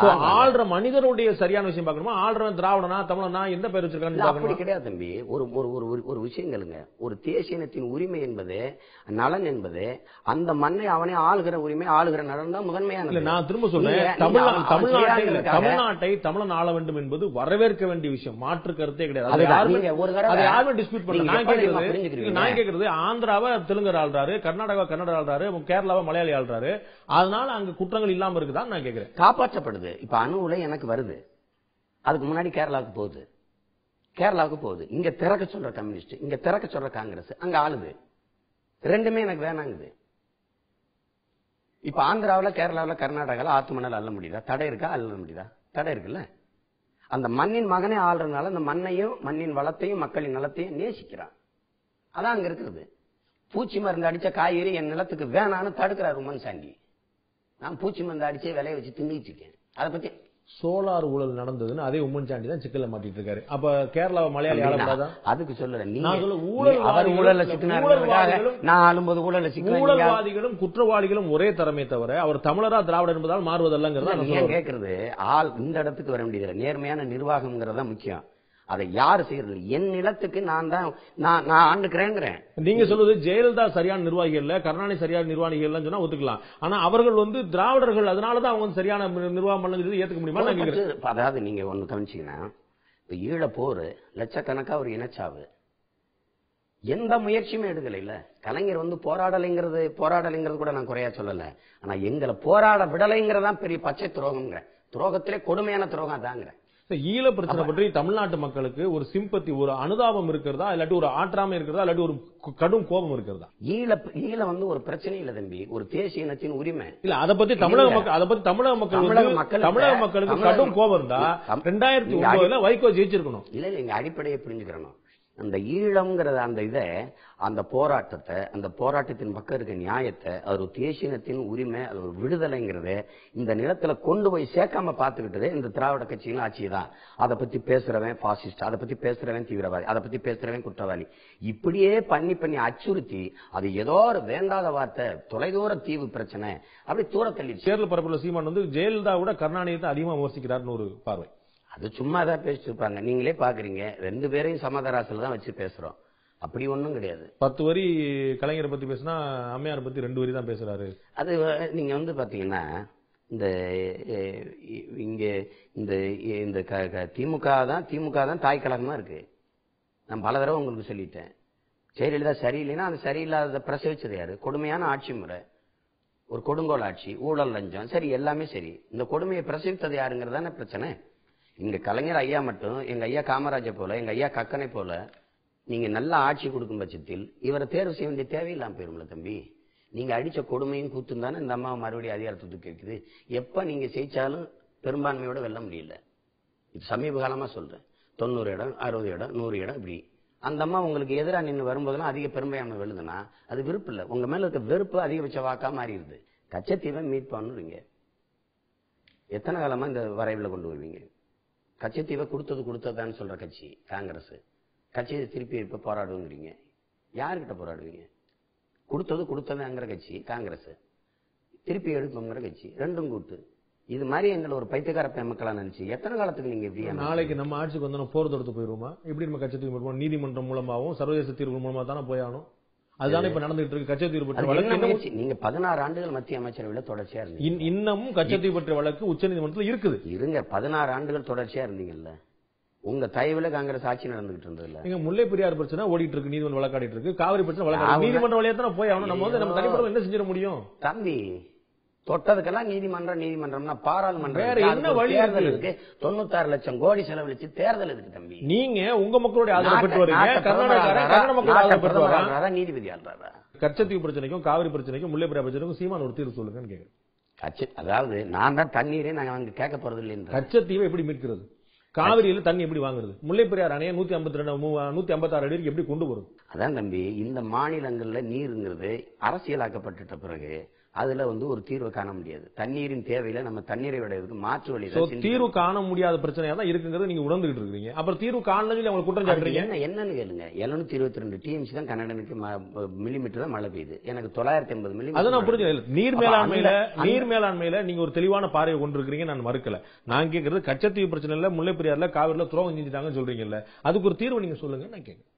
Speaker 2: ஆள்றாங்க.
Speaker 1: ஆள்ற மனிதனுடைய சரியான விஷயம் பார்க்கணுமா? ஆள்றவன் திராவிடனா தமிழனா எந்த பேர்
Speaker 2: அப்படி
Speaker 1: பார்க்கணுமா?
Speaker 2: கிடையாது தம்பி. ஒரு ஒரு ஒரு விஷயங்களுங்க ஒரு தேசியனத்தின் உரிமை என்பது நலன் என்பது அந்த மண்ணை அவனே ஆளுகிற உரிமை ஆளுகிற நலன் தான்
Speaker 1: இல்ல
Speaker 2: முதன்மையானது
Speaker 1: நான் திரும்ப சொல்றேன். தமிழ்நாட்டை தமிழ்நாட்டை தமிழன் ஆள வேண்டும் என்பது வரவேற்க வேண்டிய விஷயம். மாற்று கருத்தே கிடையாது. அதை. யாருமே- டிஸ்பியூட் பண்ணல நான் கேக்குறது ஆந்திராவை தெலுங்கர் ஆள்றாரு கர்நாடகா கன்னடா ஆள்றாரு கேரளாவை மலையாளி ஆள்றாரு. அதனால அங்க குற்றங்கள் இல்லாம இருக்குதான் நான் கேட்கிறேன்
Speaker 2: காப்பாற்றப்படுது. இப்ப அணு உலை எனக்கு வருது. அதுக்கு முன்னாடி கேரளாவுக்கு போகுது. கேரளாவுக்கு போகுது. இங்க திறக்க சொல்ற கம்யூனிஸ்ட் இங்க திறக்க சொல்ற காங்கிரஸ் அங்க ஆளுது. ரெண்டுமே எனக்கு வேணாங்குது. இப்ப ஆந்திராவுல கேரளாவில் கர்நாடகால ஆத்து மணல் அள்ள முடியுதா? தடை இருக்கா? அள்ள முடியுதா? தடை இருக்குல்ல. அந்த மண்ணின் மகனே ஆள்றதுனால அந்த மண்ணையும் மண்ணின் வளத்தையும் மக்களின் நலத்தையும் நேசிக்கிறான். அதான் அங்க இருக்கிறது. பூச்சி மருந்து அடிச்ச காய்கறி என் நிலத்துக்கு வேணான்னு தடுக்கிறார் உமன் சாண்டி நான் பூச்சி மருந்து அடிச்சே விளைய வச்சு தின்னுட்டு இருக்கேன். அதை பத்தி
Speaker 1: சோலார் ஊழல் நடந்ததுன்னு அதே உம்மன் சாண்டி தான் சிக்கல்ல மாட்டிட்டு இருக்காரு. அப்ப கேரளாவை மலையாளி ஆளக்கூடாதா?
Speaker 2: அதுக்கு சொல்லல. நீ
Speaker 1: ஊழல்வாதிகளும்
Speaker 2: அவர் ஊழல்ல
Speaker 1: ஊழல்வாதிகளும்
Speaker 2: நான் ஆளும்போது ஊழல்ல சிக்கினா
Speaker 1: ஊழல்வாதிகளும் குற்றவாளிகளும் ஒரே தரமே தவிர அவர் தமிழரா திராவிடர் என்பதால் மாறுவதல்லங்கிறதா
Speaker 2: கேக்குறது? ஆள் இந்த இடத்துக்கு வர வேண்டியது நேர்மையான நிர்வாகம்ங்கிறது முக்கியம். அதை யாரு செய்யறது? என் நிலத்துக்கு நான் தான் நான் நான் ஆண்டுக்கிறேங்கிறேன்
Speaker 1: நீங்க சொல்வது ஜெயலலிதா சரியான நிர்வாகிகள் இல்ல கருணாநிதி சரியான நிர்வாகிகள் இல்லைன்னு சொன்னா ஒத்துக்கலாம். ஆனா அவர்கள் வந்து திராவிடர்கள் அதனாலதான் அவங்க சரியான நிர்வாகம் பண்ணது ஏத்துக்க முடியுமா
Speaker 2: அதாவது நீங்க ஒண்ணு கவனிச்சீங்கன்னா இப்ப ஈழ போர் லட்சக்கணக்கா ஒரு இனச்சாவு. எந்த முயற்சியுமே எடுக்கல இல்ல. கலைஞர் வந்து போராடலைங்கிறது போராடலைங்கிறது கூட நான் குறையா சொல்லல. ஆனா எங்களை போராட விடலைங்கிறதான் பெரிய பச்சை துரோகம்ங்க. துரோகத்திலே கொடுமையான துரோகம் தாங்கிற
Speaker 1: ஈழ பிரச்சனை பற்றி தமிழ்நாட்டு மக்களுக்கு ஒரு சிம்பத்தி ஒரு அனுதாபம் இருக்கிறதா? இல்லாட்டி ஒரு ஆற்றாமை இருக்கிறதா? இல்லாட்டி ஒரு கடும் கோபம் இருக்கிறதா?
Speaker 2: ஈழ ஈழ வந்து ஒரு பிரச்சனை இல்ல தம்பி. ஒரு தேசிய இனத்தின் உரிமை.
Speaker 1: இல்ல அத பத்தி தமிழக. மக்கள் அத பத்தி தமிழக மக்கள்
Speaker 2: தமிழக மக்களுக்கு-
Speaker 1: தமிழக மக்களுக்கு
Speaker 2: தமிழக
Speaker 1: கடும் கோபம் இருந்தா ரெண்டாயிரத்தி
Speaker 2: நீங்க
Speaker 1: ஒன்பதுல வைகோ ஜெயிச்சிருக்கணும்.
Speaker 2: இல்ல இல்ல இங்க அடிப்படையை புரிஞ்சுக்கிறணும். அந்த ஈழம்ங்கிறத அந்த இதை அந்த போராட்டத்தை அந்த போராட்டத்தின் பக்கம் இருக்க நியாயத்தை அது ஒரு தேசியத்தின் உரிமை அது ஒரு விடுதலைங்கிறத இந்த நிலத்துல கொண்டு போய் சேர்க்காம பார்த்துக்கிட்டதே இந்த திராவிட கட்சியின் ஆட்சி தான். அதை பத்தி பேசுறவன் பாசிஸ்ட் அதை பத்தி பேசுறவன் தீவிரவாதி அதை பத்தி பேசுறவன் குற்றவாளி. இப்படியே பண்ணி பண்ணி அச்சுறுத்தி அது ஏதோ ஒரு வேண்டாத வார்த்தை தொலைதூர தீவு பிரச்சனை அப்படி தூரத்தள்ளி தள்ளிடுச்சு
Speaker 1: தேர்தல் சீமான் வந்து ஜெயலலிதா விட கருணாநிதி தான் அதிகமாக விமர்சிக்கிறார்னு ஒரு பார்வை.
Speaker 2: அது சும்மா தான் பேசிட்டு இருப்பாங்க நீங்களே பாக்குறீங்க. ரெண்டு பேரையும் சமாதாராசில தான் வச்சு பேசுறோம். அப்படி ஒண்ணும் கிடையாது.
Speaker 1: பத்து வரி கலைஞரை பத்தி பேசினா அம்மையார் பத்தி ரெண்டு வரி தான் பேசுறாரு.
Speaker 2: அது நீங்க வந்து பாத்தீங்கன்னா இந்த இங்க இந்த இந்த திமுக தான் திமுக தான் தாய் கழகமா இருக்கு. நான் பல தடவை உங்களுக்கு சொல்லிட்டேன். ஜெயலலிதா சரியில்லைன்னா அந்த சரியில்லாத பிரசவிச்சது யாரு? கொடுமையான ஆட்சி முறை. ஒரு கொடுங்கோல் ஆட்சி ஊழல் லஞ்சம் சரி எல்லாமே சரி. இந்த கொடுமையை பிரசவித்தது யாருங்கிறது தானே பிரச்சனை? இங்க கலைஞர் ஐயா மட்டும் எங்க ஐயா காமராஜர் போல எங்க ஐயா கக்கனை போல நீங்க நல்ல ஆட்சி கொடுக்கும் பட்சத்தில் இவரை தேர்வு செய்ய வேண்டிய தேவையில்லாம போயிரும்ல தம்பி. நீங்க அடிச்ச கொடுமையும் கூத்தும் தானே இந்த அம்மா மறுபடியும் அதிகாரத்துக்கு இருக்குது எப்ப நீங்க ஜெயிச்சாலும் பெரும்பான்மையோட வெல்ல முடியல. இது சமீப காலமா சொல்றேன். தொண்ணூறு இடம் அறுபது இடம் நூறு இடம் இப்படி. அந்த அம்மா உங்களுக்கு எதிராக நின்று வரும்போதெல்லாம் அதிக பெரும்பான்மை வெல்லுதுன்னா அது விருப்பம் இல்லை. உங்க மேல இருக்க வெறுப்பு அதிகபட்ச வாக்கா மாறிடுது. கச்சத்தீவை மீட் பண்ணுவீங்க எத்தனை காலமா இந்த வரைவில் கொண்டு வருவீங்க? கச்சத்தீவை கொடுத்தது கொடுத்ததான்னு சொல்ற கட்சி காங்கிரஸ். கட்சியை திருப்பி இப்ப போராடுங்கிறீங்க. யாருக்கிட்ட போராடுவீங்க? கொடுத்தது கொடுத்ததுங்கிற கட்சி காங்கிரஸ். திருப்பி எடுப்போங்கிற கட்சி ரெண்டும் கூட்டு. இது மாதிரி எங்களை ஒரு பைத்தியக்கார பெமக்களா நினைச்சு எத்தனை காலத்துக்கு நீங்க இப்படி?
Speaker 1: நாளைக்கு நம்ம ஆட்சிக்கு வந்தோம் போர் தொடுத்து போயிருவோமா? எப்படி நம்ம கட்சி தூக்கி போடுவோம்? நீதிமன்றம் மூலமாகவும் சர்வதேச தீர்வு மூலமா தானே போயாகணும் அதுதானே இப்ப நடந்துட்டு இருக்கு கச்சை தீர்வு பற்றிய வழக்கு?
Speaker 2: நீங்க பதினாறு ஆண்டுகள் மத்திய அமைச்சரவையில தொடர்ச்சியா இருந்தீங்க.
Speaker 1: இன்- இன்னமும் கச்சை தீர்வு பற்றிய வழக்கு உச்சநீதிமன்றத்தில் இருக்குது.
Speaker 2: இருங்க பதினாறு ஆண்டுகள் தொடர்ச்சியா இருந்தீங்கல்ல. உங்க தயவுல காங்கிரஸ் ஆட்சி நடந்துகிட்டு இருந்ததுல
Speaker 1: நீங்க முல்லை பெரியார் பிரச்சனை ஓடிட்டு இருக்கு நீதிமன்றம் வழக்காடிட்டு இருக்கு. காவிரி பிரச்சனை வழக்காடி நீதிமன்ற வழியா தானே போய் ஆகணும். நம்ம வந்து நம்ம தனிப்பட்ட என்ன செஞ்சிட முடியும்?
Speaker 2: தம்பி தொட்டதுக்கெல்லாம் நீதிமன்றம் நீதிமன்றம்னா பாராளுமன்றம்
Speaker 1: வேற. என்ன வழி
Speaker 2: தேர்தல்
Speaker 1: இருக்கு?
Speaker 2: தொண்ணூத்தாறு லட்சம் கோடி செலவழிச்சு தேர்தல் இருக்கு தம்பி.
Speaker 1: நீங்க உங்க மக்களுடைய ஆதரவு பெற்று வரீங்க கர்நாடகா
Speaker 2: நீதிபதி ஆள்றாரா?
Speaker 1: கச்சத்தீவு பிரச்சனைக்கும் காவிரி பிரச்சனைக்கும் முல்லை பெரியார் பிரச்சனைக்கும் சீமான் ஒரு தீர்வு சொல்லுங்கன்னு கேக்குறேன்.
Speaker 2: கட்சி அதாவது நான் தான் தண்ணீரே நாங்க அங்க கேட்க போறது இல்லைன்ற
Speaker 1: கச்சத்தீவை எப்படி மீட்கிறது? காவிரியில தண்ணி எப்படி வாங்குறது? முல்லை பெரியார் அணையை நூத்தி ஐம்பத்தி ரெண்டு நூத்தி ஐம்பத்தி ஆறு அடி எப்படி கொண்டு வரும்?
Speaker 2: அதான் தம்பி இந்த மாநிலங்கள்ல நீருங்கிறது அரசியலாக்கப்பட்டுட்ட பிறகு அதுல வந்து ஒரு தீர்வு காண முடியாது. தண்ணீரின் தேவையில நம்ம தண்ணீரை விடையதுக்கு மாற்று வழி
Speaker 1: தீர்வு காண முடியாத பிரச்சனையா தான் இருக்குங்கிறது நீங்க உணர்ந்துகிட்டு இருக்கீங்க அப்புறம் தீர்வு காணல சொல்லி அவங்க குற்றம் சாட்டுறீங்க?
Speaker 2: என்ன என்னன்னு கேளுங்க. எழுநூத்தி இருபத்தி ரெண்டு டிஎம்சி தான் கன்னடனுக்கு மில்லிமீட்டர் தான் மழை பெய்யுது. எனக்கு தொள்ளாயிரத்தி எண்பது
Speaker 1: அதை நான் புரிஞ்சு நீர் மேலாண்மையில நீர் மேலாண்மையில நீங்க ஒரு தெளிவான பார்வையை கொண்டிருக்கிறீங்க நான் மறுக்கல. நான் கேக்குறது கச்சத்தீவு பிரச்சனை இல்ல முல்லை பெரியார்ல காவிரில துரோகம் செஞ்சுட்டாங்கன்னு சொல்றீங்கல்ல. அதுக்கு ஒரு தீர்வு நீங்க சொல்லுங்க நான் கேக்குறேன்.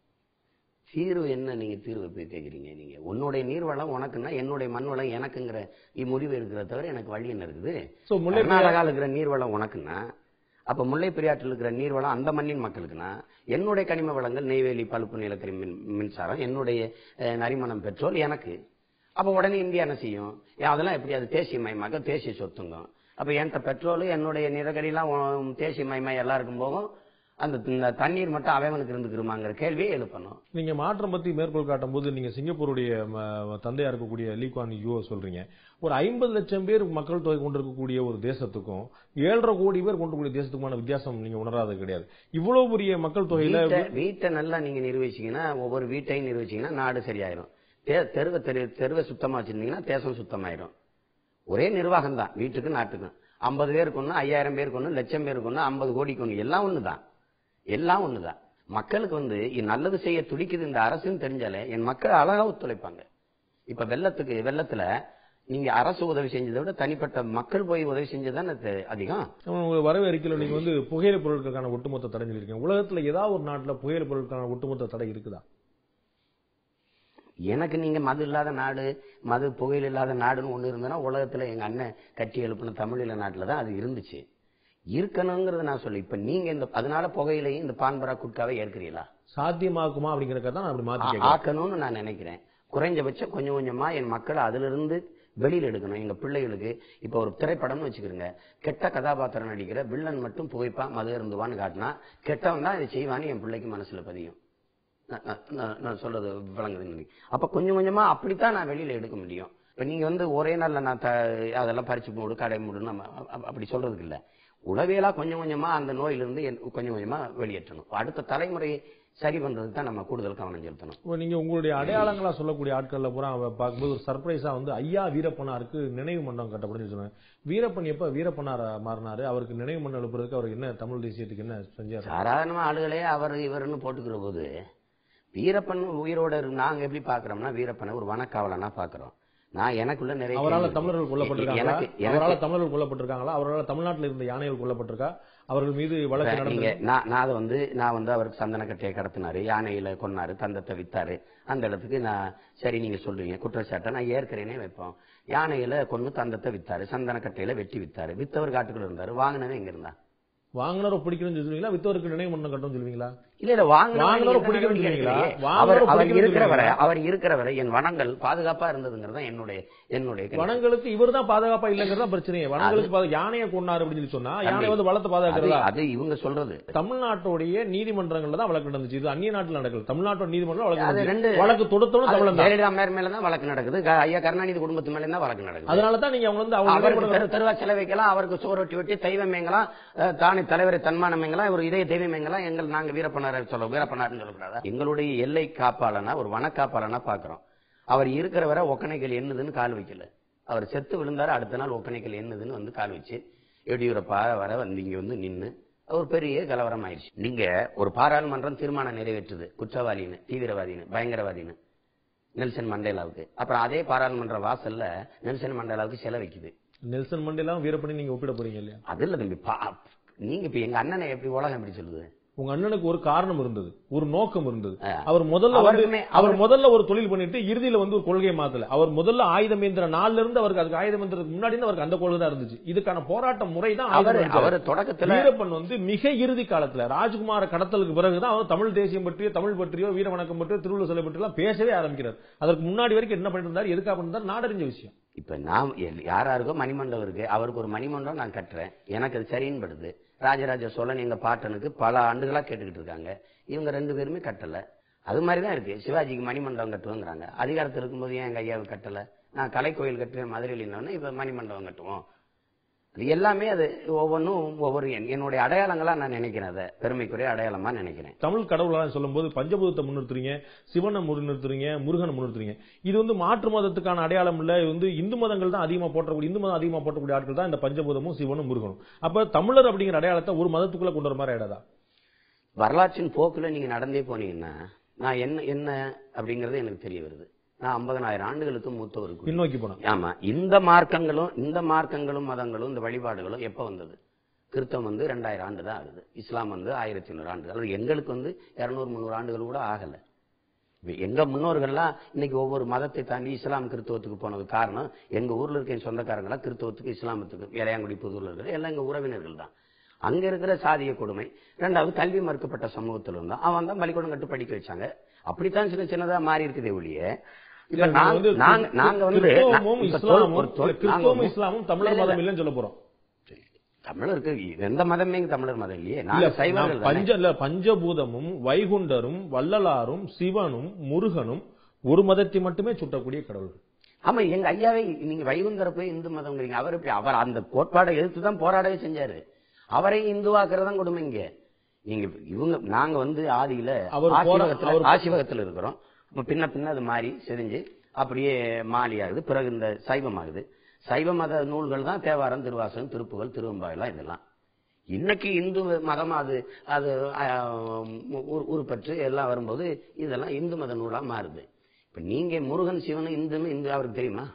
Speaker 2: தீர்வு என்ன நீங்க தீர்வு போய் கேக்குறீங்க? நீங்க உன்னுடைய நீர்வளம் உனக்குன்னா என்னுடைய மண் வளம் எனக்குங்கிற முடிவு இருக்கிறத தவிர எனக்கு வழி என்ன இருக்குது?
Speaker 1: பெரியார்
Speaker 2: கர்நாடகாவில் இருக்கிற நீர்வளம் உனக்குன்னா அப்ப முல்லை பெரியாற்றில் இருக்கிற நீர்வளம் அந்த மண்ணின் மக்களுக்குன்னா என்னுடைய கனிம வளங்கள் நெய்வேலி பழுப்பு நிலக்கரி மின் மின்சாரம் என்னுடைய நரிமணம் பெட்ரோல் எனக்கு. அப்ப உடனே இந்தியா என்ன செய்யும்? அதெல்லாம் எப்படி? அது தேசிய மயமாக்க தேசிய சொத்துங்க அப்ப என்கிட்ட பெட்ரோல் என்னுடைய நிலக்கரிலாம் உ- தேசிய மயமாய் எல்லாருக்கும் போகும். அந்த தண்ணீர் மட்டும் அவனுக்கு இருந்துக்கிறோமாங்கிற கேள்வியை எழுப்பணும்.
Speaker 1: நீங்க மாற்றம் பத்தி மேற்கோள் காட்டும் போது நீங்க சிங்கப்பூருடைய தந்தையா இருக்கக்கூடிய லீக்வான் யூ சொல்றீங்க. ஒரு ஐம்பது லட்சம் பேர் மக்கள் தொகை கொண்டிருக்கக்கூடிய ஒரு தேசத்துக்கும் ஏழரை கோடி பேர் கொண்டிருக்கக்கூடிய தேசத்துக்குமான வித்தியாசம் நீங்க உணராது கிடையாது. இவ்வளவு பெரிய மக்கள் தொகையில
Speaker 2: வீட்டை- நல்லா நீங்க நிர்வகிச்சீங்கன்னா ஒவ்வொரு வீட்டையும் நிர்வகிச்சீங்கன்னா நாடு சரியாயிரும். தெருவை தெரு தெருவை சுத்தமா வச்சிருந்தீங்கன்னா தேசம் சுத்தமாயிரும். ஒரே நிர்வாகம் தான் வீட்டுக்கும் நாட்டுக்கும். ஐம்பது பேருக்கு ஒண்ணு ஐயாயிரம் பேருக்கு ஒண்ணு லட்சம் பேருக்கு ஒண்ணு ஐம்பது கோடிக்கு ஒண்ணு எல்லாம் ஒண்ணுதான். எல்லாம் ஒண்ணுதான். மக்களுக்கு வந்து நல்லது செய்ய துடிக்குது இந்த அரசுன்னு தெரிஞ்சாலே என் மக்கள் அழகா ஒத்துழைப்பாங்க. இப்ப வெள்ளத்துக்கு வெள்ளத்துல நீங்க அரசு உதவி செஞ்சதை விட தனிப்பட்ட மக்கள் போய் உதவி செஞ்சதுதானே அதிகம்?
Speaker 1: உங்க வரவேற்கையில நீங்க வந்து புகையிலை பொருட்களுக்கான ஒட்டுமொத்த தடை சொல்லியிருக்கீங்க. உலகத்துல ஏதாவது ஒரு நாட்டுல புகையிலை பொருட்களுக்கான ஒட்டுமொத்த தடை இருக்குதா?
Speaker 2: எனக்கு நீங்க மது இல்லாத நாடு மது புகையில் இல்லாத நாடுன்னு ஒண்ணு இருந்ததுன்னா உலகத்துல எங்க அண்ணன் கட்டி எழுப்பின தமிழீழ நாட்டுல தான் அது இருந்துச்சு. இருக்கணுங்கிறத நான் சொல்லி இப்ப நீங்க இந்த அதனால புகையிலையும் இந்த பான்பரா குட்காவை ஏற்கிறீங்களா
Speaker 1: சாத்தியமாக்குமா அப்படிங்கறத தான் நான் அப்படி மாத்தி
Speaker 2: ஆக்கணும்னு நான் நினைக்கிறேன். குறைஞ்சபட்சம் கொஞ்சம் கொஞ்சமா என் மக்களை அதுல இருந்து வெளியில எடுக்கணும். எங்க பிள்ளைகளுக்கு இப்ப ஒரு திரைப்படம்னு வச்சுக்கிறோங்க கெட்ட கதாபாத்திரம் நடிக்கிற வில்லன் மட்டும் புகைப்பான் மது இருந்துவான்னு காட்டினா கெட்டவன் தான் இதை செய்வான்னு என் பிள்ளைக்கு மனசுல பதியும். நான்- சொல்றது விளங்குதுன்னு நினைக்கிறேன். அப்ப கொஞ்சம் கொஞ்சமா அப்படித்தான் நான் வெளியில எடுக்க முடியும். இப்ப நீங்க வந்து ஒரே நாள்ல நான் த- அதெல்லாம் பறிச்சு மூடு கடை மூடு நம்ம அ- அ- அப்படி சொல்றதுக்கு இல்ல. உளவியலா கொஞ்சம் கொஞ்சமா அந்த நோயிலிருந்து கொஞ்சம் கொஞ்சமா வெளியேற்றணும். அடுத்த தலைமுறையை சரி பண்றதுக்கு தான் நம்ம கூடுதல் கவனம் செலுத்தணும்.
Speaker 1: இப்போ நீங்க உங்களுடைய அடையாளங்களா சொல்லக்கூடிய ஆட்கள்ல பூரா பார்க்கும்போது ஒரு சர்ப்ரைஸா வந்து ஐயா வீரப்பனாருக்கு நினைவு மண்டபம் கட்டப்படுன்னு சொன்னாங்க. வீரப்பன் எப்ப வீரப்பனாரா மாறினாரு? அவருக்கு நினைவு மண்டபம் எழுப்புறதுக்கு அவருக்கு என்ன தமிழ் தேசியத்துக்கு என்ன செஞ்சாரு?
Speaker 2: சாதாரணமா ஆளுகளே அவர் இவர்னு போட்டுக்கிற போது வீரப்பன் உயிரோட நாங்க எப்படி பாக்குறோம்னா வீரப்பனை ஒரு வனக்காவலனா பாக்குறோம் நான் எனக்குள்ள நிறைய
Speaker 1: அவரால தமிழர்கள்
Speaker 2: எனக்கு
Speaker 1: அவரால தமிழர்கள் கொல்லப்பட்டிருக்காங்களா? அவரால் தமிழ்நாட்டில் இருந்த யானைகள் கொல்லப்பட்டிருக்கா? அவர்கள் மீது வழக்கு
Speaker 2: இப்ப நீங்க
Speaker 1: நடந்து
Speaker 2: நான் நான் அதை வந்து நான் வந்து அவருக்கு சந்தன கட்டையை கடத்தினாரு யானையில கொன்னாரு தந்தத்தை வித்தாரு. அந்த இடத்துக்கு நான் சரி நீங்க சொல்றீங்க குற்றச்சாட்டை நான் ஏற்கிறேனே வைப்போம். யானையில கொன்னு தந்தத்தை வித்தாரு சந்தன கட்டையில வெட்டி வித்தாரு. வித்தவர் காட்டுக்குள்ள இருந்தாரு வாங்கினவன் எங்க இருந்தா
Speaker 1: வாங்கினரை பிடிக்கணும்னு சொல்லுவீங்களா? வித்தவருக்கு நினைவு மண்டபம் கட்டணும்னு சொல்லுவீங்களா?
Speaker 2: இல்ல இல்ல.
Speaker 1: வாங்கினவரை
Speaker 2: அவர் அவர் இருக்கிறவரை? அவர் இருக்கிறவரை என் வனங்கள் பாதுகாப்பா இருந்ததுங்கிறது என்னுடைய என்னுடைய.
Speaker 1: வனங்களுக்கு இவர் தான் பாதுகாப்பா இல்லங்கிறது பிரச்சனையே. வனங்களுக்கு யானையை கொண்டாரு அப்படின்னு சொல்லி சொன்னா யானை வந்து வளத்தை
Speaker 2: அது
Speaker 1: பாதுகாக்கிறதா?
Speaker 2: அது இவங்க சொல்றது.
Speaker 1: தமிழ்நாட்டுடைய நீதிமன்றங்கள்ல தான் வழக்கு நடந்துச்சு. இது அந்நிய நாட்டுல நடக்கல தமிழ்நாட்டோட நீதிமன்றம் வழக்கு வழக்கு தொடுத்தவனும்
Speaker 2: அது
Speaker 1: தமிழன் தான்.
Speaker 2: ஜெயலலிதா அம்மையார் மேல தான் வழக்கு நடக்குது. ஐயா கருணாநிதி குடும்பத்து மேல தான் வழக்கு நடக்குது.
Speaker 1: அதனால தான் நீங்க அவங்க வந்து அவங்க
Speaker 2: அவருக்கு தெருவா செல வைக்கலாம் அவருக்கு சோறு வெட்டி வெட்டி தெய்வமேங்கலாம் தானே தலைவரை தன்மானமேங்கலாம் ஒரு இதய தெய்வமேங்கலாம் எங்கள் நாங்க வீரப்பனார சொல்ல வீரப்பனார்னு சொல்லக்கூடாதா எங்களுடைய எல்லை காப்பாளனா ஒரு வனக்காப்பாளனா பாக்குறோம் அவர் இருக்கிற வரை ஒக்கணைகள் என்னதுன்னு கால் வைக்கல. அவர் செத்து விழுந்தாரு அடுத்த நாள் ஒக்கணைகள் என்னதுன்னு வந்து கால் வச்சு எடியூரப்பா வர வந்து இங்க வந்து நின்னு. ஒரு பெரிய கலவரம் ஆயிடுச்சு. நீங்க ஒரு பாராளுமன்றம் தீர்மானம் நிறைவேற்றுது குற்றவாளின்னு தீவிரவாதின்னு பயங்கரவாதின்னு நெல்சன் மண்டேலாவுக்கு. அப்புறம் அதே பாராளுமன்ற வாசல்ல நெல்சன் மண்டேலாவுக்கு சிலை வைக்குது.
Speaker 1: நெல்சன் மண்டேலாம் வீரப்பணி நீங்க ஒப்பிட போறீங்க இல்லையா?
Speaker 2: அது இல்ல தம்பி பா- நீங்க இப்ப எங்க அண்ணனை எப்படி உலகம் எப்படி சொல்லுது?
Speaker 1: உங்க அண்ணனுக்கு ஒரு காரணம் இருந்தது ஒரு நோக்கம் இருந்தது. அவர் முதல்ல வந்து அவர் முதல்ல ஒரு தொழில் பண்ணிட்டு இறுதியில வந்து ஒரு கொள்கையை மாத்தல. அவர் முதல்ல ஆயுதம் ஏந்திர நாள்ல இருந்து அவருக்கு அதுக்கு ஆயுதம் ஏந்திரதுக்கு முன்னாடி அவருக்கு அந்த கொள்கை தான் இருந்துச்சு. இதுக்கான போராட்ட முறை தான்
Speaker 2: அவர் தொடக்கத்துல
Speaker 1: வீரப்பன் வந்து மிக இறுதி காலத்துல ராஜ்குமார கடத்தலுக்கு பிறகுதான் அவர் தமிழ் தேசியம் பற்றியோ தமிழ் பற்றியோ வீர வணக்கம் பற்றியோ திருவள்ளுவர் சிலை பற்றியோ பேசவே ஆரம்பிக்கிறார். அதற்கு முன்னாடி வரைக்கும் என்ன பண்ணிட்டு இருந்தார் எதுக்காக பண்ணிருந்தார் நாடறிஞ்ச விஷயம்.
Speaker 2: இப்ப நான் யாராருக்கோ மணிமண்டபம் இருக்கு. அவருக்கு ஒரு மணிமண்டபம் நான் கட்டுறேன். எனக்கு அது சரின்னு படுது ராஜராஜ சோழன் எங்கள் பாட்டனுக்கு பல ஆண்டுகளாக கேட்டுக்கிட்டு இருக்காங்க. இவங்க ரெண்டு பேருமே கட்டலை. அது மாதிரி தான் இருக்குது சிவாஜிக்கு மணிமண்டபம் கட்டுவோங்கிறாங்க. அதிகாரத்தில் இருக்கும்போது ஏன் எங்கள் ஐயாவுக்கு கட்டலை? நான் கலைக்கோயில் கட்டுவேன் மதுரையில் இருந்தவொடனே இப்போ மணிமண்டபம் கட்டுவோம். எல்லாமே அது ஒவ்வொன்றும் ஒவ்வொரு என்- என்னுடைய அடையாளங்களா நான் நினைக்கிறேன் அதை. பெருமைக்குரிய அடையாளமா நினைக்கிறேன்.
Speaker 1: தமிழ் கடவுளாக சொல்லும்போது பஞ்சபூதத்தை முன்னிறுத்துறீங்க சிவனை முன்னிறுத்துறீங்க முருகனை முன்னிறுத்துறீங்க. இது வந்து மாற்று மதத்துக்கான அடையாளம் இல்ல. இது வந்து இந்து மதங்கள் தான் அதிகமா போற்றக்கூடிய இந்து மதம் அதிகமா போற்றக்கூடிய ஆட்கள் தான் இந்த பஞ்சபூதமும் சிவனும் முருகனும். அப்ப தமிழர் அப்படிங்கிற அடையாளத்தை ஒரு மதத்துக்குள்ள கொண்டு வர மாதிரி ஆயிடாதா?
Speaker 2: வரலாற்றின் போக்குல நீங்க நடந்தே போனீங்கன்னா நான் என்ன என்ன அப்படிங்கறது எனக்கு தெரிய வருது. நான் ஐம்பதனாயிரம் ஆண்டுகளுக்கு மூத்த ஒரு குடி.
Speaker 1: பின்னோக்கி போனா
Speaker 2: ஆமா இந்த மார்க்கங்களும் இந்த மார்க்கங்களும் மதங்களும் இந்த வழிபாடுகளும் எப்ப வந்தது? கிறிஸ்தவம் வந்து ரெண்டாயிரம் ஆண்டு தான் ஆகுது. இஸ்லாம் வந்து ஆயிரத்தி ஐநூறு ஆண்டுகள். அது எங்களுக்கு வந்து இருநூறு முந்நூறு ஆண்டுகள் கூட ஆகல. எங்க முன்னோர்கள்லாம் இன்னைக்கு ஒவ்வொரு மதத்தை தாண்டி இஸ்லாம் கிறிஸ்தவத்துக்கு போனது காரணம் எங்க ஊர்ல இருக்க என் சொந்தக்காரங்களா கிறிஸ்தவத்துக்கு இஸ்லாமத்துக்கு இளையாங்குடி புதூர்ல இருக்கிற எல்லாம் எங்க உறவினர்கள் தான். அங்க இருக்கிற சாதிய கொடுமை. ரெண்டாவது கல்வி மறுக்கப்பட்ட சமூகத்துல இருந்தா அவன் தான் பள்ளிக்கூடம் கட்டு படிக்க வச்சாங்க. அப்படித்தான் சின்ன சின்னதா மாறி இருக்குதே ஒழிய இப்ப நாங்க நாங்க- வந்து
Speaker 1: இஸ்லாமும் தமிழர் மதம் இல்லைன்னு சொல்ல போறோம்.
Speaker 2: தமிழருக்கு எந்த மதமே தமிழர் மதம் இல்லையே? சைவர்கள்.
Speaker 1: பஞ்ச பஞ்சபூதமும் வைகுண்டரும் வள்ளலாரும் சிவனும் முருகனும் ஒரு மதத்தை மட்டுமே சுட்டக்கூடிய கடவுள்கள்.
Speaker 2: ஆமா எங்க ஐயாவை நீங்க வைகுந்தர போய் இந்து மதம்ங்கிறீங்க. அவர் இப்படி அவர் அந்த கோட்பாடை எதிர்த்து தான் போராடவே செஞ்சாரு. அவரை இந்துவாக்குறது தான் கொடுமை இங்க நீங்க இவங்க நாங்க வந்து ஆதியில ஆசிவகத்துல ஆசிவகத்துல இருக்கிறோம். பின்ன பின்ன அது மாறி செறிஞ்சு அப்படியே மாலி ஆகுது பிறகு இந்த சைவம் ஆகுது சைவ மத நூல்கள் தான் தேவாரம் திருவாசகம் திருப்புகள் திருவம்பாயெல்லாம் இதெல்லாம். இன்னைக்கு இந்து மதம் அது அது உருப்பற்று எல்லாம் வரும்போது இதெல்லாம் இந்து மத நூலாக மாறுது. இப்போ நீங்கள் முருகன் சிவனும் இந்துன்னு இந்து அவருக்கு தெரியுமா?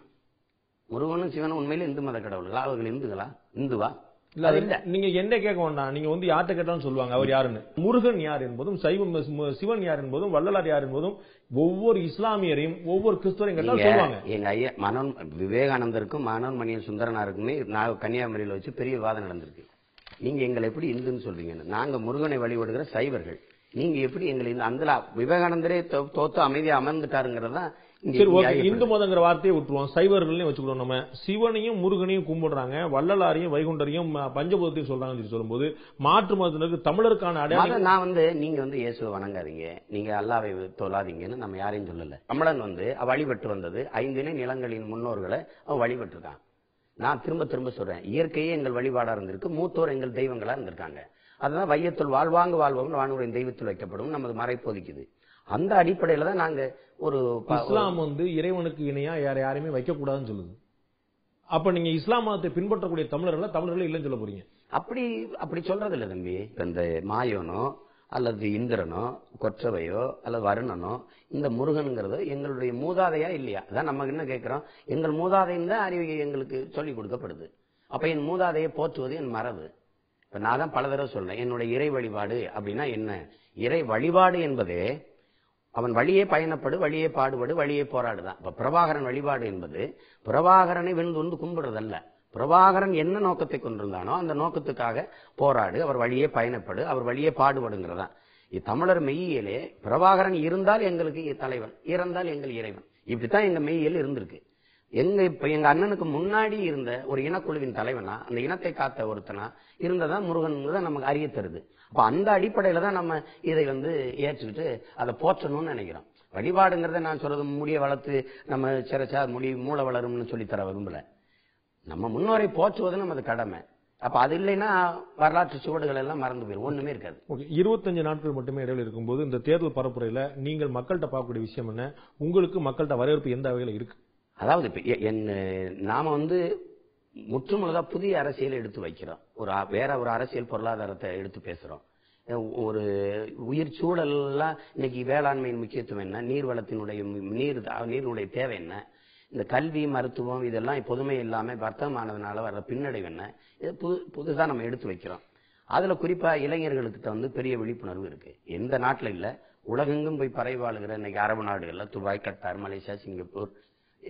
Speaker 2: முருகனும் சிவனும் உண்மையில் இந்து மத கடவுள்களா அவர்கள் இந்துகளா? இந்துவா?
Speaker 1: இல்ல நீங்க என்ன கேட்க வேண்டாம். நீங்க வந்து யார்கிட்ட கேட்டாலும் சொல்லுவாங்க. அவர் யாருன்னு? முருகன் யார் என்பதும் சைவம் சிவன் யார் என்பதும் வள்ளலார் யார் என்பதும் ஒவ்வொரு இஸ்லாமியரையும் ஒவ்வொரு கிறிஸ்தவரையும் கேட்டாலும் சொல்லுவாங்க.
Speaker 2: எங்க ஐயா மனோன் விவேகானந்தருக்கும் மனோன்மணியன் சுந்தரனாருக்குமே நான் கன்னியாகுமரியில வச்சு பெரிய விவாதம் நடந்திருக்கு. நீங்க எங்களை எப்படி இந்துன்னு சொல்றீங்கன்னு. நாங்க முருகனை வழிபடுகிற சைவர்கள். நீங்க எப்படி எங்களை அந்த விவேகானந்தரே தோத்து அமைதியா அமர்ந்துட்டாருங்கிறது தான் இங்க
Speaker 1: சரி ஓகே. இந்து மதங்கிற வார்த்தையை விட்டுருவோம். சைவர்களையும் வச்சுக்கிடுவோம் நம்ம. சிவனையும் முருகனையும் கும்பிடுறாங்க. வள்ளலாரையும் வைகுண்டரையும் பஞ்சபூதத்தையும் சொல்றாங்கன்னு சொல்லி சொல்லும்போது மாற்று மதத்தினருக்கு தமிழருக்கான அடையாளம்
Speaker 2: நான் வந்து நீங்க வந்து இயேசுவை வணங்காதீங்க. நீங்க அல்லாவை தொழாதீங்கன்னு நம்ம யாரையும் சொல்லல. தமிழன் வந்து வழிபட்டு வந்தது ஐந்தினை நிலங்களின் முன்னோர்களை அவன் வழிபட்டிருக்கான். நான் திரும்ப திரும்ப சொல்றேன். இயற்கையே எங்கள் வழிபாடா இருந்திருக்கு. மூத்தோர் எங்கள் தெய்வங்களா இருந்திருக்காங்க. அதுதான் வையத்துள் வாழ்வாங்கு வாழ்வோம் வானுடைய தெய்வத்தில் வைக்கப்படும். நமது மறைப்பொதிக்குது அந்த அடிப்படையில தான் நாங்க ஒரு
Speaker 1: இஸ்லாம் வந்து இறைவனுக்கு இணையா யார யாரையுமே வைக்க கூடாதுன்னு சொல்லுது. அப்ப நீங்க இஸ்லாம் மதத்தை பின்பற்றக்கூடிய தமிழர்களை தமிழர்கள் இல்லைன்னு சொல்ல போறீங்க.
Speaker 2: அப்படி அப்படி சொல்றது இல்ல தம்பி இந்த மாயோனோ அல்லது இந்திரனோ கொற்றவையோ அல்லது வருணனோ இந்த முருகனுங்கிறதோ எங்களுடைய மூதாதையா இல்லையா? அதான் நம்ம என்ன கேட்கிறோம்? எங்கள் மூதாதைன்னு தான் அறிவு எங்களுக்கு சொல்லிக் கொடுக்கப்படுது. அப்ப என் மூதாதையை போற்றுவது என் மரபு. இப்ப நான் தான் பல தடவை சொல்றேன் என்னுடைய இறை வழிபாடு அப்படின்னா என்ன? இறை வழிபாடு என்பதே அவன் வழியே பயணப்படு வழியே பாடுபடு வழியே போராடுதான். இப்ப பிரபாகரன் வழிபாடு என்பது பிரபாகரனை விழுந்து வந்து கும்பிடுறதல்ல. பிரபாகரன் என்ன நோக்கத்தை கொண்டிருந்தானோ அந்த நோக்கத்துக்காக போராடு அவர் வழியே பயணப்படு அவர் வழியே பாடுபடுங்கிறதான். தமிழர் மெய்யியலே பிரபாகரன் இருந்தால் எங்களுக்கு தலைவன் இறந்தால் எங்கள் இறைவன். இப்படித்தான் எங்க மெய்யியல் இருந்திருக்கு. எங்க இப்ப எங்க அண்ணனுக்கு முன்னாடி இருந்த ஒரு இனக்குழுவின் தலைவனா அந்த இனத்தை காத்த ஒருத்தனா இருந்ததான் முருகன் நமக்கு அறிய தருது. அப்ப அந்த அடிப்படையில தான் நம்ம இதை வந்து ஏற்றுக்கிட்டு அதை போற்றணும்னு நினைக்கிறோம். வழிபாடுங்கிறத நான் சொல்றது முடிய வளர்த்து நம்ம சிறச்சா முடி மூளை வளரும்னு சொல்லி தர விரும்பல. நம்ம முன்னோரை போற்றுவது நமது கடமை. அப்ப அது இல்லைன்னா வரலாற்று சுவடுகள் எல்லாம் மறந்து போயிடும் ஒண்ணுமே இருக்காது.
Speaker 1: ஓகே இருபத்தஞ்சு நாட்கள் மட்டுமே இடைவெளி இருக்கும்போது இந்த தேர்தல் பரப்புரையில நீங்கள் மக்கள்கிட்ட பார்க்கக்கூடிய விஷயம் என்ன? உங்களுக்கு மக்கள்கிட்ட வரவேற்பு எந்த வகையில இருக்கு?
Speaker 2: அதாவது இப்ப என் நாம வந்து முற்றுமுழுதா புதிய அரசியலை எடுத்து வைக்கிறோம். ஒரு வேற ஒரு அரசியல் பொருளாதாரத்தை எடுத்து பேசுறோம். ஒரு உயிர் சூழல்லாம் இன்னைக்கு வேளாண்மையின் முக்கியத்துவம் என்ன? நீர் வளத்தினுடைய நீர் த- நீரினுடைய தேவை என்ன? இந்த கல்வி மருத்துவம் இதெல்லாம் பொதுமை இல்லாமல் வர்த்தமானதுனால வர்ற பின்னடைவு என்ன? இது புது புதுசாக நம்ம எடுத்து வைக்கிறோம். அதுல குறிப்பாக இளைஞர்களுக்கிட்ட வந்து பெரிய விழிப்புணர்வு இருக்கு. எந்த நாட்டில் இல்லை உலகெங்கும் போய் பறைவாளுகிற இன்னைக்கு அரபு நாடுகளில் Dubai Qatar Malaysia Singapore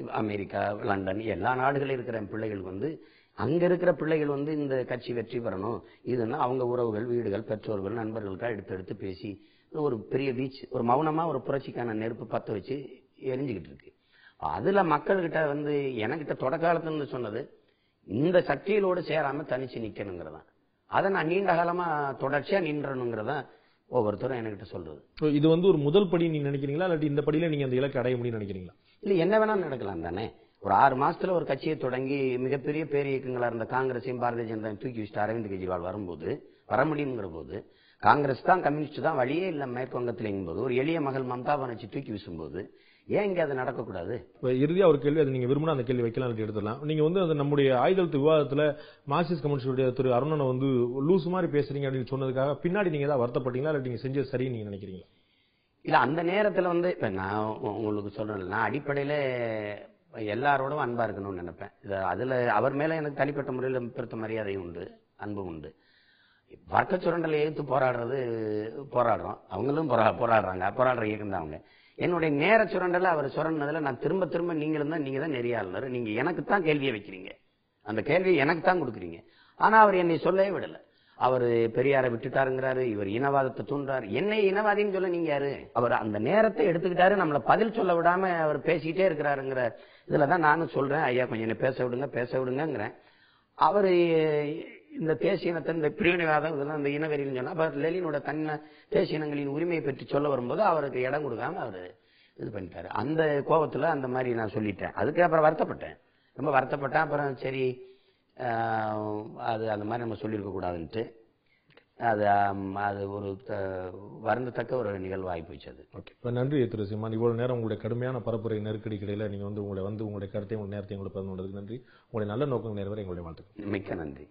Speaker 2: America London எல்லா நாடுகளில் இருக்கிற பிள்ளைகளுக்கு வந்து அங்கே இருக்கிற பிள்ளைகள் வந்து இந்த கட்சி வெற்றி பெறணும். இதுன்னா அவங்க உறவுகள் வீடுகள் பெற்றோர்கள் நண்பர்களுக்காக எடுத்து எடுத்து பேசி ஒரு பெரிய பீச் ஒரு மௌனமாக ஒரு புரட்சிக்கான நெருப்பு பற்ற வச்சு எரிஞ்சுக்கிட்டு இருக்கு. அதில் மக்கள்கிட்ட வந்து எனக்கிட்ட தொடக்க காலத்துலேருந்து சொன்னது இந்த சக்திகளோடு சேராமல் தனிச்சு நிக்கணுங்கிறதான். அதை நான் நீண்ட காலமாக தொடர்ச்சியாக நின்றணுங்கிறதான் ஒவ்வொருத்தரும் என்கிட்ட சொல்றது.
Speaker 1: இது வந்து ஒரு முதல் படி நீங்க நினைக்கிறீங்களா? இல்லாட்டி இந்த படியில நீங்க அந்த இலக்கு அடைய முடியும்னு நினைக்கிறீங்களா?
Speaker 2: இல்லை என்ன வேணாலும் நடக்கலாம் தானே? ஒரு ஆறு மாசத்துல ஒரு கட்சியை தொடங்கி மிகப்பெரிய பேர் இயக்கங்களா இருந்த காங்கிரஸையும் பாரதிய ஜனதாவையும் தூக்கி வச்சுட்டு அரவிந்த் கெஜ்ரிவால் வரும்போது வர முடியுங்கிற போது காங்கிரஸ் தான் கம்யூனிஸ்ட் தான் வழியே இல்லை மேற்கு போது ஒரு எளிய மகள் மம்தா பானர்ஜி தூக்கி வீசும்போது ஏன் இங்கே அது நடக்கக்கூடாது?
Speaker 1: இறுதியாக ஒரு கேள்வி அது நீங்கள் விரும்பினா அந்த கேள்வி வைக்கலாம் எடுத்துடலாம். நீங்கள் வந்து அந்த நம்முடைய ஆயுதத்து விவாதத்தில் மார்க்சிஸ்ட் கம்யூனிஸ்டுடைய திரு அருணனை வந்து லூஸ் மாதிரி பேசுறீங்க அப்படின்னு சொன்னதுக்காக பின்னாடி நீங்கள் ஏதாவது வருத்தப்பட்டீங்களா? இல்லை நீங்கள் செஞ்சது சரின்னு நீங்கள் நினைக்கிறீங்களா?
Speaker 2: இல்லை அந்த நேரத்தில் வந்து இப்போ நான் உங்களுக்கு சொல்கிறேன் நான் அடிப்படையில் எல்லாரோடும் அன்பாக இருக்கணும்னு நினைப்பேன். இது அதில் அவர் மேலே எனக்கு தனிப்பட்ட முறையில் பெருத்த மரியாதையும் உண்டு அன்பும் உண்டு. வர்க்க சுரண்டலை எதிர்த்து போராடுறது போராடுறோம். அவங்களும் போரா போராடுறாங்க போராடுற இயக்கம் தான் அவங்க. என்னுடைய நேர சுரண்டலை அவர் சுரண்டதுல நான் திரும்ப திரும்ப நீங்களும் தான் நீங்கள் தான் நெறியாளர். நீங்கள் எனக்கு தான் கேள்வியை வைக்கிறீங்க. அந்த கேள்வியை எனக்கு தான் கொடுக்குறீங்க. ஆனால் அவர் என்னை சொல்லவே விடலை. அவர் பெரியாரை விட்டுட்டாருங்கிறாரு இவர் இனவாதத்தை தூண்டுறாரு. என்னை இனவாதின்னு சொல்ல நீங்க யாரு? அவர் அந்த நேரத்தை எடுத்துக்கிட்டாரு நம்மளை பதில் சொல்ல விடாம அவர் பேசிக்கிட்டே இருக்கிறாருங்கிற இதுலதான் நானும் சொல்றேன் ஐயா கொஞ்சம் என்ன பேச விடுங்க பேச விடுங்கிறேன் அவர் இந்த தேசியனத்தை இந்த பிரிவினைவாதம் இதெல்லாம் இந்த இனவெறின்னு சொன்னா அப்ப லெலினோட தன்னை தேசியனங்களின் உரிமையை பற்றி சொல்ல வரும்போது அவருக்கு இடம் கொடுக்காம அவர் இது பண்ணிட்டாரு. அந்த கோபத்துல அந்த மாதிரி நான் சொல்லிட்டேன். அதுக்கு அப்புறம் வருத்தப்பட்டேன். ரொம்ப வருத்தப்பட்டேன். அப்புறம் சரி அது அந்த மாதிரி நம்ம சொல்லியிருக்க கூடாதுன்ட்டு. அது அது ஒரு த- வருந்தத்தக்க ஒரு நிகழ்வாகி போச்சு அது.
Speaker 1: ஓகே. இப்ப நன்றி திரு சீமான். இவ்வளவு நேரம் உங்களுடைய கடுமையான பரப்புரை நெருக்கடி கிடையில நீங்க வந்து உங்களை வந்து உங்களுடைய கருத்தையும் உங்களுடைய நேரத்தையும் உங்களுக்கு பகிர்ந்து நன்றி. உங்களுடைய நல்ல நோக்கம் நிறைவேற எங்களுடைய வாழ்த்துக்கள்.
Speaker 2: மிக்க நன்றி.